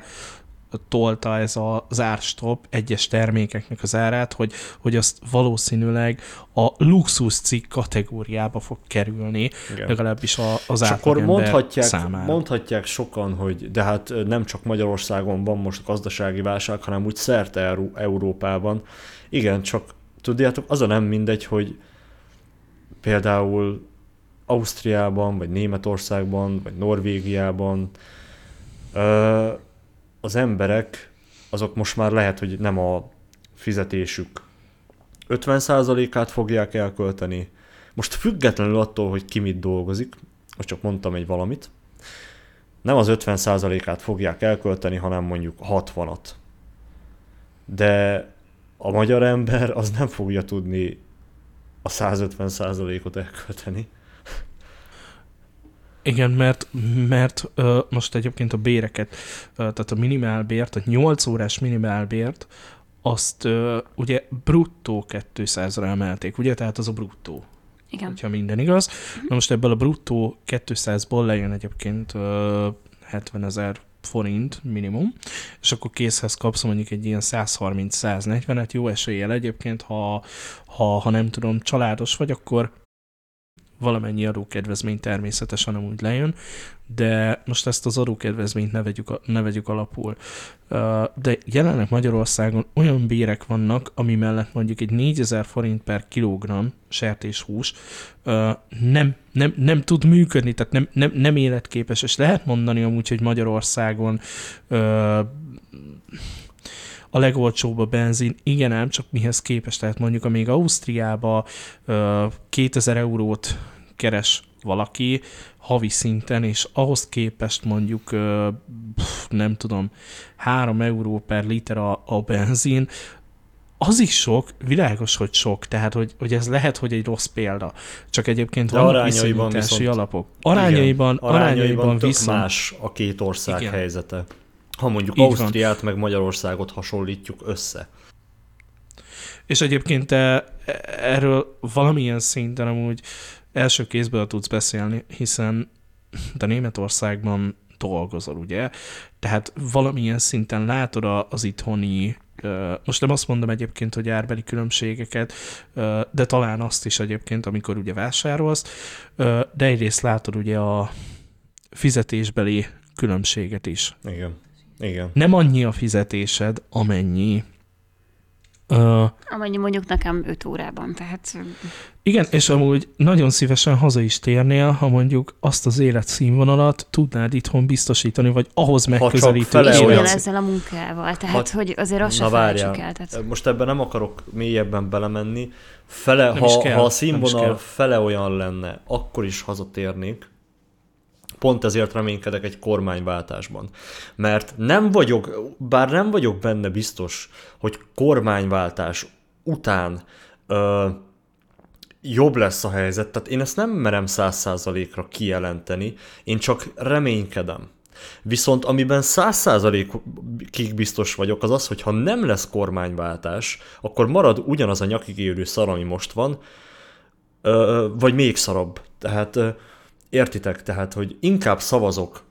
tolta ez az árstop egyes termékeknek az árát, hogy, hogy azt valószínűleg a luxus cikk kategóriába fog kerülni, Igen. legalábbis a, az akkor mondhatják, számára. mondhatják sokan, hogy de hát nem csak Magyarországon van most gazdasági válság, hanem úgy szerte Európában. Igen, csak tudjátok, az a nem mindegy, hogy például Ausztriában, vagy Németországban, vagy Norvégiában az emberek azok most már lehet, hogy nem a fizetésük 50%-át fogják elkölteni. Most függetlenül attól, hogy ki mit dolgozik, most csak mondtam egy valamit, nem az 50%-át fogják elkölteni, hanem mondjuk 60-at. De a magyar ember az nem fogja tudni a 150%-ot elkölteni. Igen, mert, mert uh, most egyébként a béreket, uh, tehát a minimálbért, a 8 órás minimálbért, azt uh, ugye bruttó 200-ra emelték, ugye? Tehát az a bruttó. Igen. Hogyha minden igaz. Uh-huh. Na most ebből a bruttó 200-ból lejön egyébként uh, 70 ezer forint minimum, és akkor készhez kapsz mondjuk egy ilyen 130-140-et, jó eséllyel egyébként, ha, ha, ha nem tudom, családos vagy, akkor valamennyi adókedvezmény természetesen amúgy lejön, de most ezt az adókedvezményt ne vegyük, ne vegyük alapul. De jelenleg Magyarországon olyan bérek vannak, ami mellett mondjuk egy 4000 forint per kilogramm sertéshús nem, nem, nem tud működni, tehát nem, nem, nem életképes, és lehet mondani amúgy, hogy Magyarországon a legolcsóbb a benzin, igen ám, csak mihez képest, tehát mondjuk amíg Ausztriába 2000 eurót keres valaki havi szinten, és ahhoz képest mondjuk nem tudom, 3 euró per liter a, a benzin, az is sok, világos, hogy sok, tehát hogy, hogy ez lehet, hogy egy rossz példa. Csak egyébként De van viszonyítási alapok. Arányaiban, igen, arányaiban, arányaiban viszont... más a két ország igen. helyzete. Ha mondjuk Így Ausztriát van. meg Magyarországot hasonlítjuk össze. És egyébként te erről valamilyen szinten amúgy első kézből tudsz beszélni, hiszen de Németországban dolgozol, ugye? Tehát valamilyen szinten látod az itthoni most nem azt mondom egyébként, hogy árbeli különbségeket, de talán azt is egyébként, amikor ugye vásárolsz, de egyrészt látod ugye a fizetésbeli különbséget is. Igen. Igen. Nem annyi a fizetésed, amennyi Uh, Amennyi mondjuk nekem 5 órában, tehát... Igen, és amúgy nagyon szívesen haza is térnél, ha mondjuk azt az életszínvonalat tudnád itthon biztosítani, vagy ahhoz megközelítő. És olyan... ezzel a munkával, tehát ha... hogy azért azt sem el. Tehát... Most ebben nem akarok mélyebben belemenni. Fele, ha, kell, ha a színvonal fele olyan lenne, akkor is hazatérnék, pont ezért reménykedek egy kormányváltásban. Mert nem vagyok, bár nem vagyok benne biztos, hogy kormányváltás után ö, jobb lesz a helyzet, tehát én ezt nem merem száz százalékra kijelenteni, én csak reménykedem. Viszont amiben száz százalékig biztos vagyok, az az, hogy ha nem lesz kormányváltás, akkor marad ugyanaz a nyakig érő szar, ami most van, vagy még szarabb. Tehát Értitek? Tehát, hogy inkább szavazok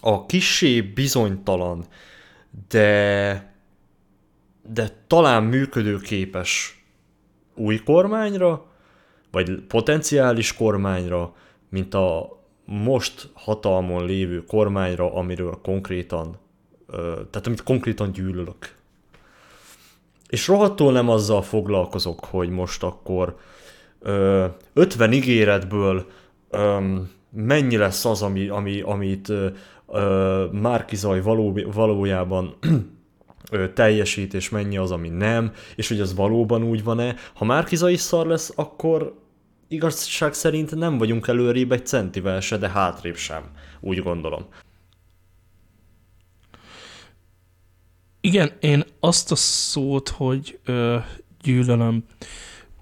a kisé bizonytalan, de, de talán működőképes új kormányra, vagy potenciális kormányra, mint a most hatalmon lévő kormányra, amiről konkrétan, tehát amit konkrétan gyűlölök. és rohadtul nem azzal foglalkozok, hogy most akkor ö, 50 ígéretből ö, mennyi lesz az, ami, ami, amit ö, Márkizaj való, valójában teljesít, és mennyi az, ami nem, és hogy az valóban úgy van-e. Ha Márkizaj is szar lesz, akkor igazság szerint nem vagyunk előrébb egy centivel se, de hátrébb sem, úgy gondolom. Igen, én azt a szót, hogy ö, gyűlölöm,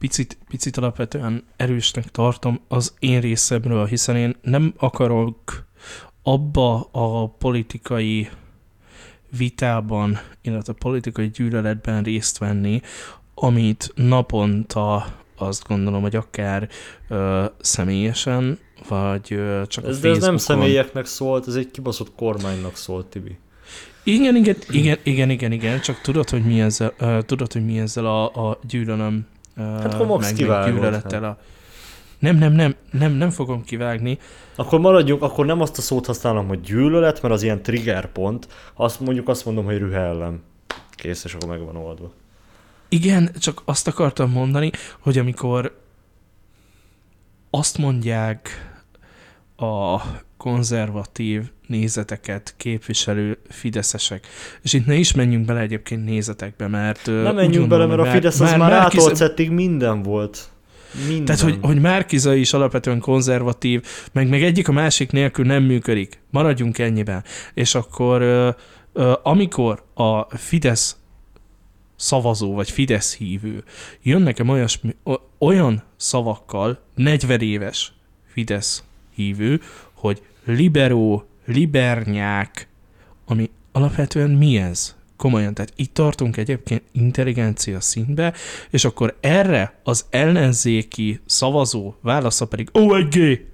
picit, picit alapvetően erősnek tartom az én részemről, hiszen én nem akarok abba a politikai vitában, illetve a politikai gyűlöletben részt venni, amit naponta azt gondolom, hogy akár ö, személyesen, vagy ö, csak ez, a De ez nem személyeknek szólt, ez egy kibaszott kormánynak szólt, Tibi. Igen, igen, igen, igen, igen, igen, csak tudod, hogy mi ezzel, uh, tudod, hogy mi ezzel a, a gyűlölöm hát akkor meg, meg gyűlölettel a... Nem, nem, nem, nem, nem fogom kivágni. Akkor maradjunk, akkor nem azt a szót használom, hogy gyűlölet, mert az ilyen trigger pont. Ha azt mondjuk, azt mondom, hogy rühellem. Kész, és akkor meg van oldva. Igen, csak azt akartam mondani, hogy amikor azt mondják a konzervatív nézeteket képviselő fideszesek. És itt ne is menjünk bele egyébként nézetekbe, mert... Nem menjünk bele, mert a Fidesz az már, már Márkiz... minden volt. Minden. Tehát, hogy, hogy Márkiza is alapvetően konzervatív, meg, meg egyik a másik nélkül nem működik. Maradjunk ennyiben. És akkor amikor a Fidesz szavazó, vagy Fidesz hívő jön nekem olyasmi, olyan szavakkal, 40 éves Fidesz hívő, hogy liberó, libernyák, ami alapvetően mi ez? Komolyan, tehát itt tartunk egyébként intelligencia szintbe, és akkor erre az ellenzéki szavazó válasza pedig gay!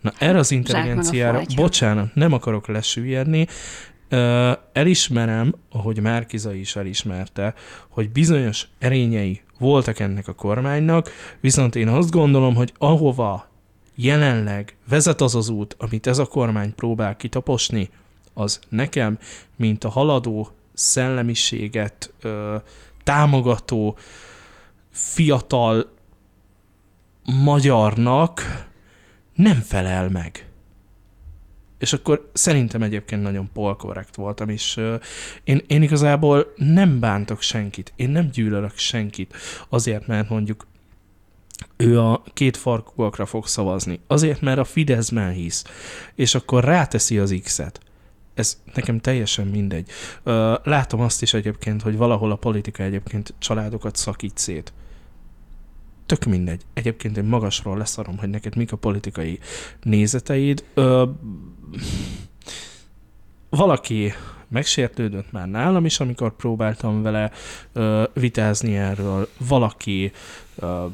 Na erre az intelligenciára, bocsánat, nem akarok lesüllyedni, elismerem, ahogy Márkiza is elismerte, hogy bizonyos erényei voltak ennek a kormánynak, viszont én azt gondolom, hogy ahova jelenleg vezet az az út, amit ez a kormány próbál kitaposni, az nekem, mint a haladó szellemiséget ö, támogató fiatal magyarnak nem felel meg. És akkor szerintem egyébként nagyon polkorrekt voltam, és uh, én, én igazából nem bántok senkit, én nem gyűlölök senkit, azért, mert mondjuk ő a két farkúakra fog szavazni. Azért, mert a Fideszben hisz. És akkor ráteszi az X-et. Ez nekem teljesen mindegy. Látom azt is egyébként, hogy valahol a politika egyébként családokat szakít szét. Tök mindegy. Egyébként én magasról leszarom, hogy neked mik a politikai nézeteid. valaki megsértődött már nálam is, amikor próbáltam vele ö, vitázni erről. Valaki ö,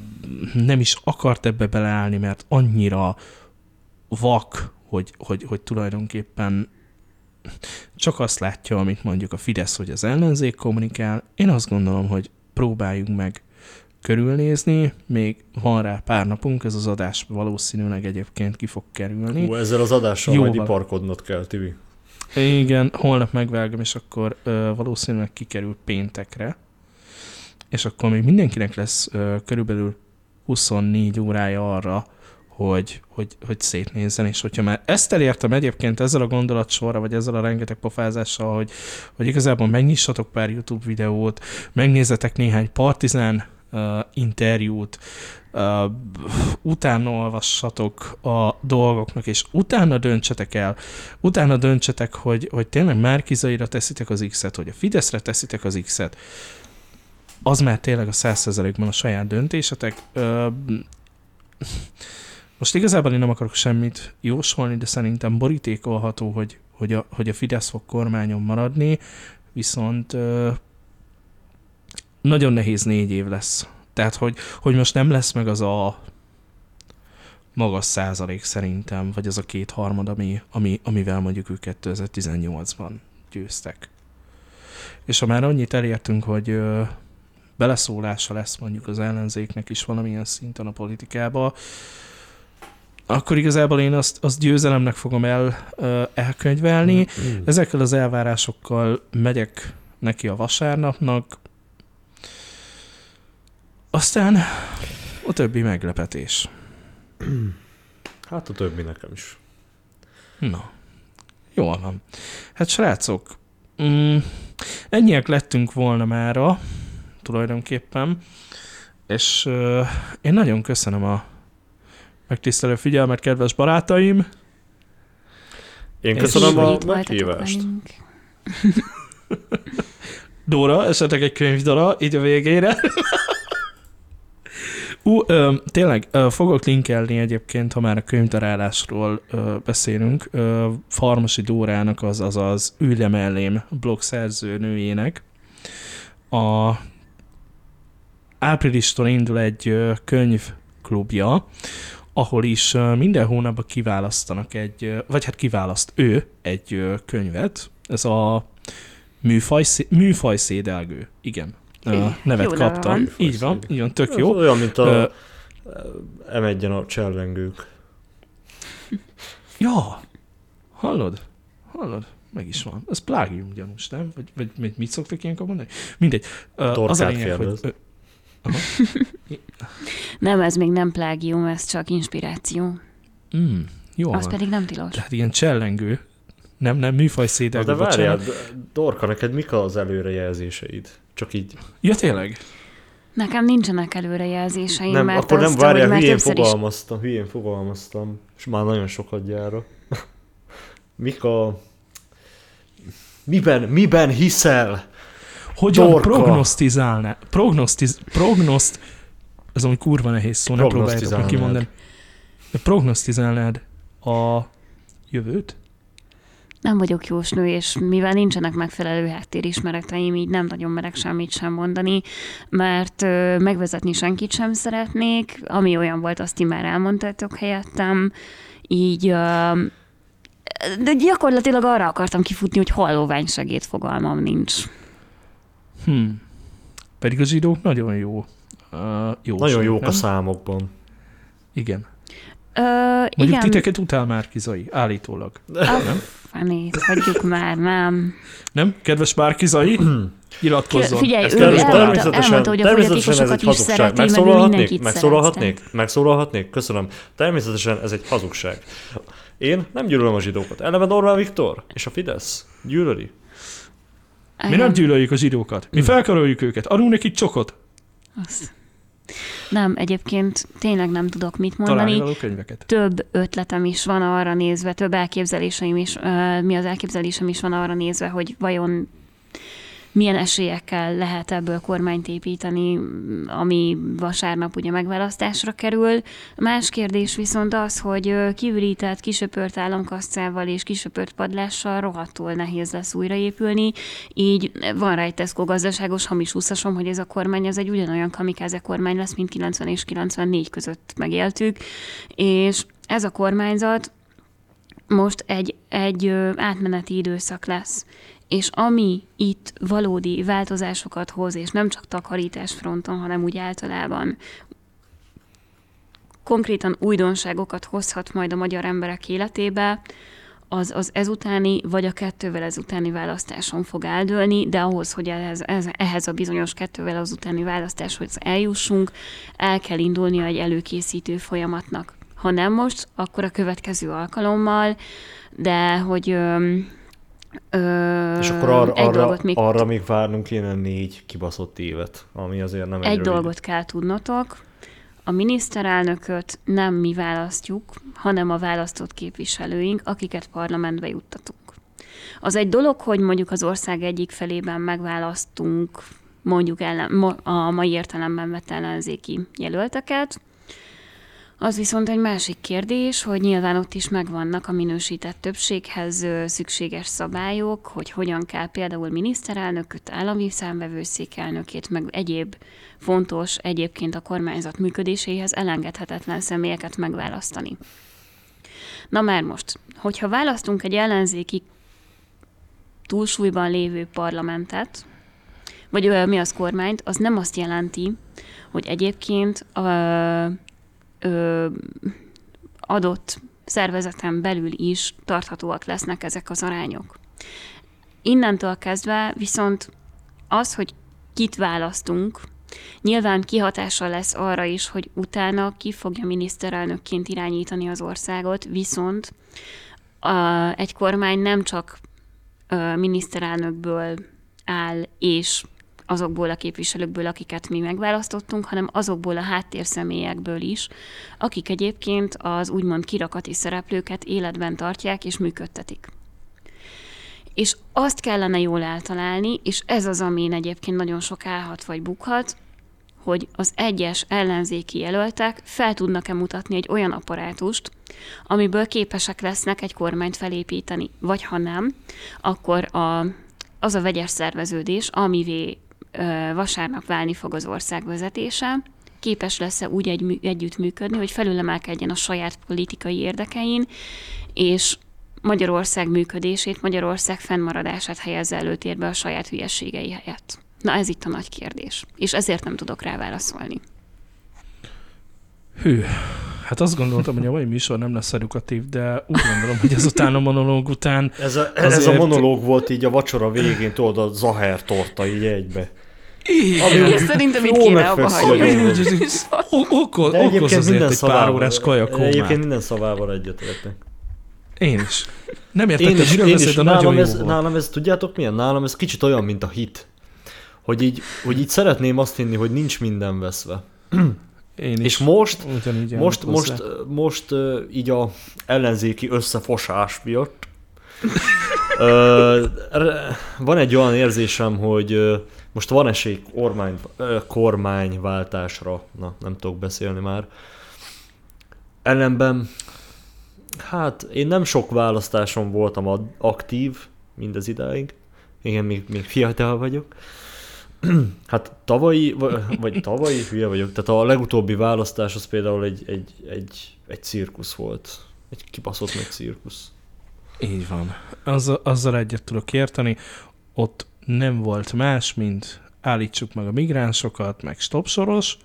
nem is akart ebbe beleállni, mert annyira vak, hogy, hogy, hogy tulajdonképpen csak azt látja, amit mondjuk a Fidesz, hogy az ellenzék kommunikál. Én azt gondolom, hogy próbáljunk meg körülnézni, még van rá pár napunk, ez az adás valószínűleg egyébként ki fog kerülni. Ó, ezzel az adással Jóval. majd iparkodnod kell, Tibi. Igen, holnap megvágom, és akkor ö, valószínűleg kikerül péntekre, és akkor még mindenkinek lesz ö, körülbelül 24 órája arra, hogy, hogy, hogy szétnézzen, és hogyha már ezt elértem egyébként ezzel a gondolatsorra, vagy ezzel a rengeteg pofázással, hogy, hogy igazából megnyissatok pár YouTube videót, megnézzetek néhány partizán uh, interjút, utána olvassatok a dolgoknak, és utána döntsetek el, utána döntsetek, hogy, hogy tényleg Márkizaira teszitek az X-et, hogy a Fideszre teszitek az X-et, az már tényleg a százszerzelékben a saját döntésetek. Uh, most igazából én nem akarok semmit jósolni, de szerintem borítékolható, hogy, hogy, a, hogy a Fidesz fog kormányon maradni, viszont uh, nagyon nehéz négy év lesz tehát, hogy, hogy most nem lesz meg az a magas százalék szerintem, vagy az a kétharmad, ami, ami, amivel mondjuk ők 2018-ban győztek. És ha már annyit elértünk, hogy ö, beleszólása lesz mondjuk az ellenzéknek is valamilyen szinten a politikába, akkor igazából én azt, azt győzelemnek fogom el, ö, elkönyvelni. Mm. Ezekkel az elvárásokkal megyek neki a vasárnapnak, Aztán a többi meglepetés. Hát a többi nekem is. Na, jól van. Hát srácok, mm, ennyiek lettünk volna mára, tulajdonképpen, és uh, én nagyon köszönöm a megtisztelő figyelmet, kedves barátaim. Én köszönöm a meghívást. Dóra, esetleg egy könyvdara, így a végére. Ú, ö, tényleg, ö, fogok linkelni egyébként, ha már a könyvdarálásról ö, beszélünk, ö, Farmasi Dórának, az, az Ülje mellém blog szerzőnőjének. A áprilistól indul egy könyvklubja, ahol is minden hónapban kiválasztanak egy, vagy hát kiválaszt ő egy könyvet. Ez a műfaj, műfajszédelgő. Igen uh, nevet jó kaptam. Van. Így van, így van, tök jó. olyan, mint a uh, m a csellengők. Ja, hallod? Hallod? Meg is van. Ez plágium gyanús, nem? Vagy, vagy, vagy mit szoktak ilyenkor mondani? Mindegy. Uh, az a lényeg, hogy... Uh, nem, ez még nem plágium, ez csak inspiráció. Mm, jó Az van. pedig nem tilos. Tehát ilyen csellengő, nem, nem, műfaj szédelgő. De várjál, Dorka, neked mik az előrejelzéseid? Csak így. Ja, tényleg? Nekem nincsenek előrejelzéseim, nem, mert akkor nem várjál, mert hülyén fogalmaztam, is... hülyén fogalmaztam, és már nagyon sokat gyára. Mik a... Miben, miben hiszel? Hogyan Dorka? prognosztizálná? Prognosztiz... Prognoszt... Ez ami kurva nehéz szó, nem próbáljátok meg kimondani. De prognosztizálnád a jövőt? Nem vagyok jósnő, és mivel nincsenek megfelelő háttérismereteim, így nem nagyon merek semmit sem mondani, mert megvezetni senkit sem szeretnék, ami olyan volt, azt ti már elmondtátok helyettem, így de gyakorlatilag arra akartam kifutni, hogy hallóvány segéd fogalmam nincs. Hmm. Pedig a zsidók nagyon jó. Uh, jó nagyon jók nem? a számokban. Igen. Ö, Mondjuk igen. titeket utál már Kizai, állítólag. A nem? Fanét, hagyjuk már, nem. Nem? Kedves Márkizai? Nyilatkozzon. Figyelj, ő elmondta, elmondta, hogy a folyatékosokat is szereti, Megszólalhatnék? Megszólalhatnék? Megszólalhatnék? Köszönöm. Természetesen ez egy hazugság. Én nem gyűlölöm a zsidókat. Eleve Orbán Viktor és a Fidesz gyűlöli. Mi nem gyűlöljük a zsidókat. Mi felkaroljuk őket. Adunk nekik csokot. Azt. Nem, egyébként tényleg nem tudok mit mondani. Több ötletem is van arra nézve, több elképzeléseim is, mi az elképzelésem is van arra nézve, hogy vajon milyen esélyekkel lehet ebből kormányt építeni, ami vasárnap ugye megválasztásra kerül. Más kérdés viszont az, hogy kiürített, kisöpört államkasszával és kisöpört padlással rohadtul nehéz lesz újraépülni, így van rá egy Tesco gazdaságos hamis úszasom, hogy ez a kormány az egy ugyanolyan kamikáze kormány lesz, mint 90 és 94 között megéltük, és ez a kormányzat most egy, egy átmeneti időszak lesz és ami itt valódi változásokat hoz, és nem csak takarítás fronton, hanem úgy általában konkrétan újdonságokat hozhat majd a magyar emberek életébe, az, az ezutáni, vagy a kettővel ezutáni választáson fog eldőlni, de ahhoz, hogy ehhez, ehhez a bizonyos kettővel azutáni választáshoz eljussunk, el kell indulni egy előkészítő folyamatnak. Ha nem most, akkor a következő alkalommal, de hogy Ö, és akkor ar- arra, még arra még várnunk kéne négy kibaszott évet, ami azért nem egy Egy dolgot kell tudnotok, a miniszterelnököt nem mi választjuk, hanem a választott képviselőink, akiket parlamentbe juttatunk. Az egy dolog, hogy mondjuk az ország egyik felében megválasztunk mondjuk ellen, a mai értelemben vett ellenzéki jelölteket, az viszont egy másik kérdés, hogy nyilván ott is megvannak a minősített többséghez szükséges szabályok, hogy hogyan kell például miniszterelnököt, állami számvevőszék elnökét, meg egyéb fontos egyébként a kormányzat működéséhez elengedhetetlen személyeket megválasztani. Na már most, hogyha választunk egy ellenzéki túlsúlyban lévő parlamentet, vagy mi az kormányt, az nem azt jelenti, hogy egyébként a ö, adott szervezeten belül is tarthatóak lesznek ezek az arányok. Innentől kezdve viszont az, hogy kit választunk, Nyilván kihatással lesz arra is, hogy utána ki fogja miniszterelnökként irányítani az országot, viszont a, egy kormány nem csak a miniszterelnökből áll, és azokból a képviselőkből, akiket mi megválasztottunk, hanem azokból a háttérszemélyekből is, akik egyébként az úgymond kirakati szereplőket életben tartják és működtetik. És azt kellene jól eltalálni, és ez az, amin egyébként nagyon sok állhat vagy bukhat, hogy az egyes ellenzéki jelöltek fel tudnak-e mutatni egy olyan apparátust, amiből képesek lesznek egy kormányt felépíteni. Vagy ha nem, akkor a, az a vegyes szerveződés, amivé vasárnap válni fog az ország vezetése, képes lesz-e úgy egy, együttműködni, hogy felülemelkedjen a saját politikai érdekein, és Magyarország működését, Magyarország fennmaradását helyezze előtérbe a saját hülyeségei helyett. Na ez itt a nagy kérdés, és ezért nem tudok rá válaszolni. Hű, hát azt gondoltam, hogy a mai műsor nem lesz edukatív, de úgy gondolom, hogy ezután a monológ után... Ez a, ez azért... a monológ volt így a vacsora végén, tudod, a Zaher torta így egybe. Igen. Ami szerintem itt kéne abba hagyni. Okoz, azért egy pár órás kajakómát. Egyébként minden szavával egyetértek. Én is. Nem értettem, hogy miről beszélt, de nagyon ez, Nálam ez, tudjátok milyen? Nálam ez kicsit olyan, mint a hit hogy így, hogy így szeretném azt hinni, hogy nincs minden veszve. Én is. És most, most, most, most így a ellenzéki összefosás miatt van egy olyan érzésem, hogy most van esély kormány, kormányváltásra, na nem tudok beszélni már. Ellenben, hát én nem sok választáson voltam aktív mindez idáig, igen, még, még fiatal vagyok, Hát tavalyi, vagy tavalyi, hülye vagyok, tehát a legutóbbi választás az például egy, egy, egy, egy cirkusz volt. Egy kibaszott meg cirkusz. Így van. Azzal, azzal egyet tudok érteni. Ott nem volt más, mint állítsuk meg a migránsokat, meg stopsoros,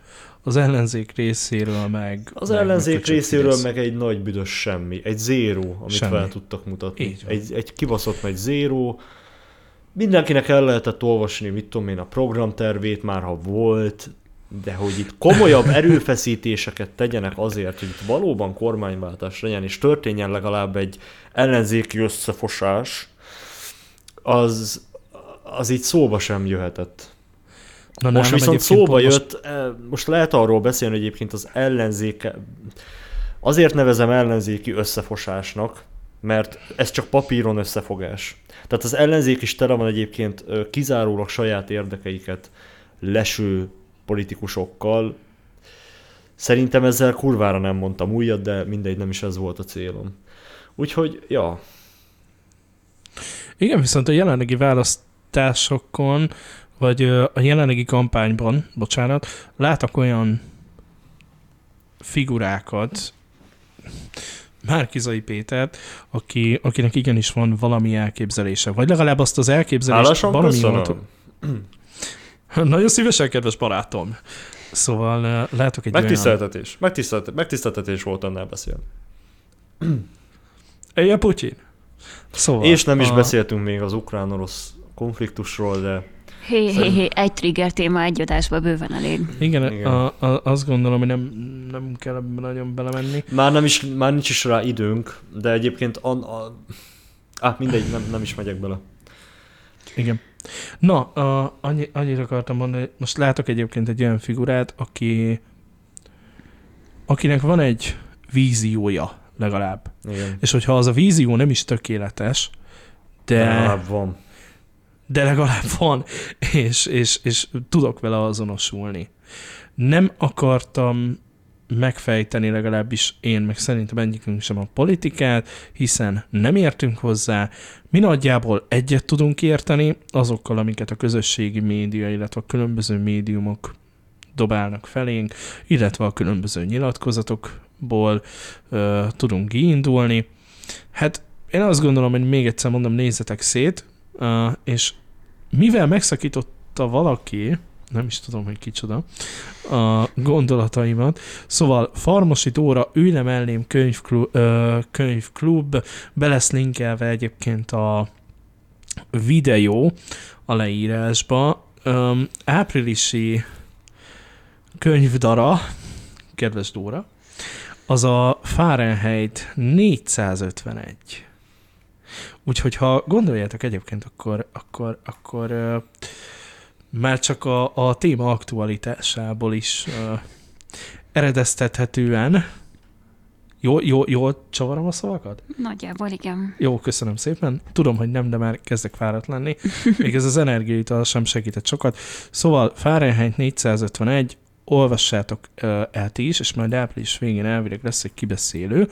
az ellenzék részéről meg... Az meg ellenzék részéről meg egy nagy büdös semmi, egy zéró, amit semmi. fel tudtak mutatni. Egy, egy kibaszott meg zéró, mindenkinek el lehetett olvasni, mit tudom én, a programtervét már, ha volt, de hogy itt komolyabb erőfeszítéseket tegyenek azért, hogy itt valóban kormányváltás legyen, és történjen legalább egy ellenzéki összefosás, az, az így szóba sem jöhetett. Na, most viszont szóba jött, most... Eh, most lehet arról beszélni, hogy egyébként az ellenzéke, azért nevezem ellenzéki összefosásnak, mert ez csak papíron összefogás. Tehát az ellenzék is tele van egyébként kizárólag saját érdekeiket leső politikusokkal. Szerintem ezzel kurvára nem mondtam újat, de mindegy, nem is ez volt a célom. Úgyhogy, ja. Igen, viszont a jelenlegi választásokon, vagy a jelenlegi kampányban, bocsánat, látok olyan figurákat, Márkizai Pétert, aki, akinek igenis van valami elképzelése, vagy legalább azt az elképzelést Hálásan valami. Nagyon szívesen, kedves barátom. Szóval látok egy Megtiszteltetés. Olyan... Megtiszteltetés. Megtiszteltetés volt annál beszélni. Ilyen Putyin. Szóval, És nem is a... beszéltünk még az ukrán-orosz konfliktusról, de Hé, hé, hé, egy trigger téma egy adásba bőven elég. Igen, Igen. A, a, azt gondolom, hogy nem, nem kell ebben nagyon belemenni. Már, nem is, már nincs is rá időnk, de egyébként an, a, ah, mindegy, nem, nem is megyek bele. Igen. Na, a, annyi, annyit akartam mondani, most látok egyébként egy olyan figurát, aki akinek van egy víziója legalább. Igen. És hogyha az a vízió nem is tökéletes, de... Legalább van de legalább van, és, és, és tudok vele azonosulni. Nem akartam megfejteni legalábbis én, meg szerintem egyikünk sem a politikát, hiszen nem értünk hozzá. Mi nagyjából egyet tudunk érteni azokkal, amiket a közösségi média, illetve a különböző médiumok dobálnak felénk, illetve a különböző nyilatkozatokból ö, tudunk kiindulni. Hát én azt gondolom, hogy még egyszer mondom, nézzetek szét, És mivel megszakította valaki, nem is tudom, hogy kicsoda, a gondolataimat. Szóval Farmosi Dóra Ülj mellém könyvklub, uh, könyvklub, be lesz linkelve egyébként a videó a leírásba. Um, áprilisi könyvdara, kedves Dóra, az a Fahrenheit 451. Úgyhogy ha gondoljátok egyébként, akkor, akkor, akkor uh, már csak a, a téma aktualitásából is uh, eredeztethetően jó, jó, jól csavarom a szavakat? Nagyjából igen. Jó, köszönöm szépen. Tudom, hogy nem, de már kezdek fáradt lenni. Még ez az energiaital sem segített sokat. Szóval Fahrenheit 451, olvassátok uh, el ti is, és majd április végén elvileg lesz egy kibeszélő.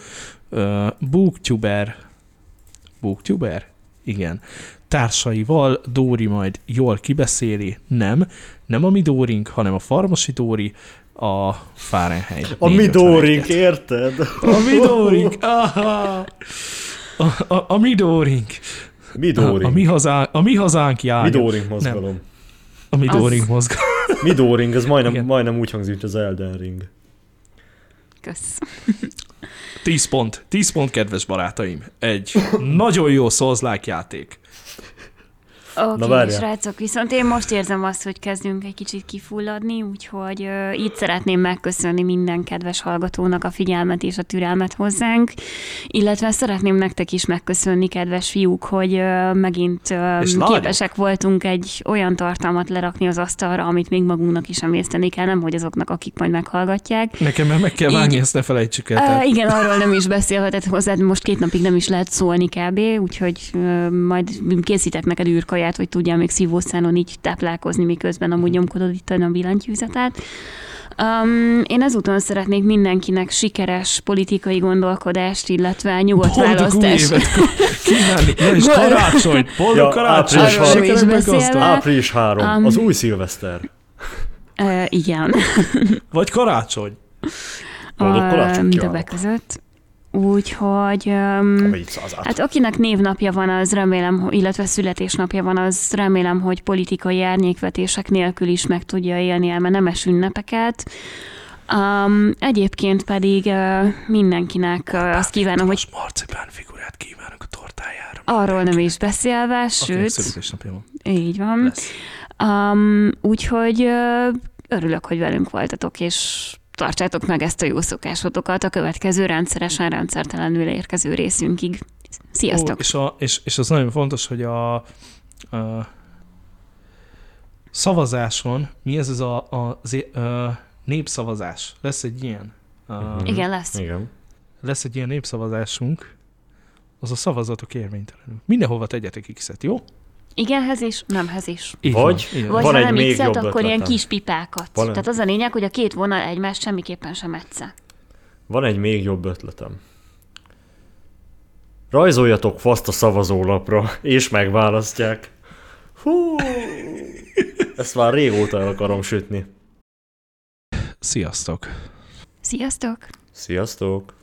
Uh, Booktuber, Booktuber? Igen. Társaival Dóri majd jól kibeszéli, nem, nem a mi Dórink, hanem a Farmosi Dóri, a Fahrenheit. A Midorink, érted? A Midorink, aha! A, a, a Midorink. Midorink. A, a, mi, hazá, a mi hazánk jár. Midorink mozgalom. Nem. A Midorink mozgalom. Midorink, ez majdnem, majdnem úgy hangzik, mint az Elden Ring. Kösz. 10 pont. 10 pont, kedves barátaim. Egy nagyon jó souls játék. Oké, okay, srácok, viszont én most érzem azt, hogy kezdünk egy kicsit kifulladni, úgyhogy uh, itt szeretném megköszönni minden kedves hallgatónak a figyelmet és a türelmet hozzánk, illetve szeretném nektek is megköszönni, kedves fiúk, hogy uh, megint uh, képesek voltunk egy olyan tartalmat lerakni az asztalra, amit még magunknak is emészteni kell, nem hogy azoknak, akik majd meghallgatják. Nekem meg kell vágni, ezt ne felejtsük el. Uh, igen, arról nem is beszélhetett hozzá, most két napig nem is lehet szólni kb., úgyhogy uh, majd készítek neked űrkaját saját, hogy tudja még szívószálon így táplálkozni, miközben amúgy nyomkodod itt a billentyűzetet. Um, én ezúton szeretnék mindenkinek sikeres politikai gondolkodást, illetve nyugodt Boldog választást. kívánni, és karácsony, boldog ja, karácsony, április, április 3, um, az új szilveszter. Uh, igen. Vagy karácsony. Boldog karácsony. Uh, többek között. Úgyhogy, um, hát akinek névnapja van, az remélem, illetve születésnapja van, az remélem, hogy politikai árnyékvetések nélkül is meg tudja élni el, mert nemes ünnepeket. Um, egyébként pedig uh, mindenkinek uh, azt kívánom, hogy... marcipán figurát kívánok a tortájára. Arról nem is beszélve, sőt... Így van. Um, úgyhogy uh, örülök, hogy velünk voltatok, és tartsátok meg ezt a jó szokásotokat a következő rendszeresen rendszertelenül érkező részünkig. Sziasztok! Ó, és, a, és, és az nagyon fontos, hogy a, a szavazáson, mi ez az a, a, a népszavazás? Lesz egy ilyen? Uh, Igen, lesz. Igen. Lesz egy ilyen népszavazásunk, az a szavazatok érvénytelenül. Mindenhova tegyetek X-et, jó? Igenhez is, nemhez is. Így vagy, van, vagy van ha egy nem még jobb akkor ilyen kis pipákat. Van Tehát az a lényeg, hogy a két vonal egymást semmiképpen sem egyszer. Van egy még jobb ötletem. Rajzoljatok faszt a szavazólapra, és megválasztják. Hú, ezt már régóta el akarom sütni. Sziasztok! Sziasztok! Sziasztok!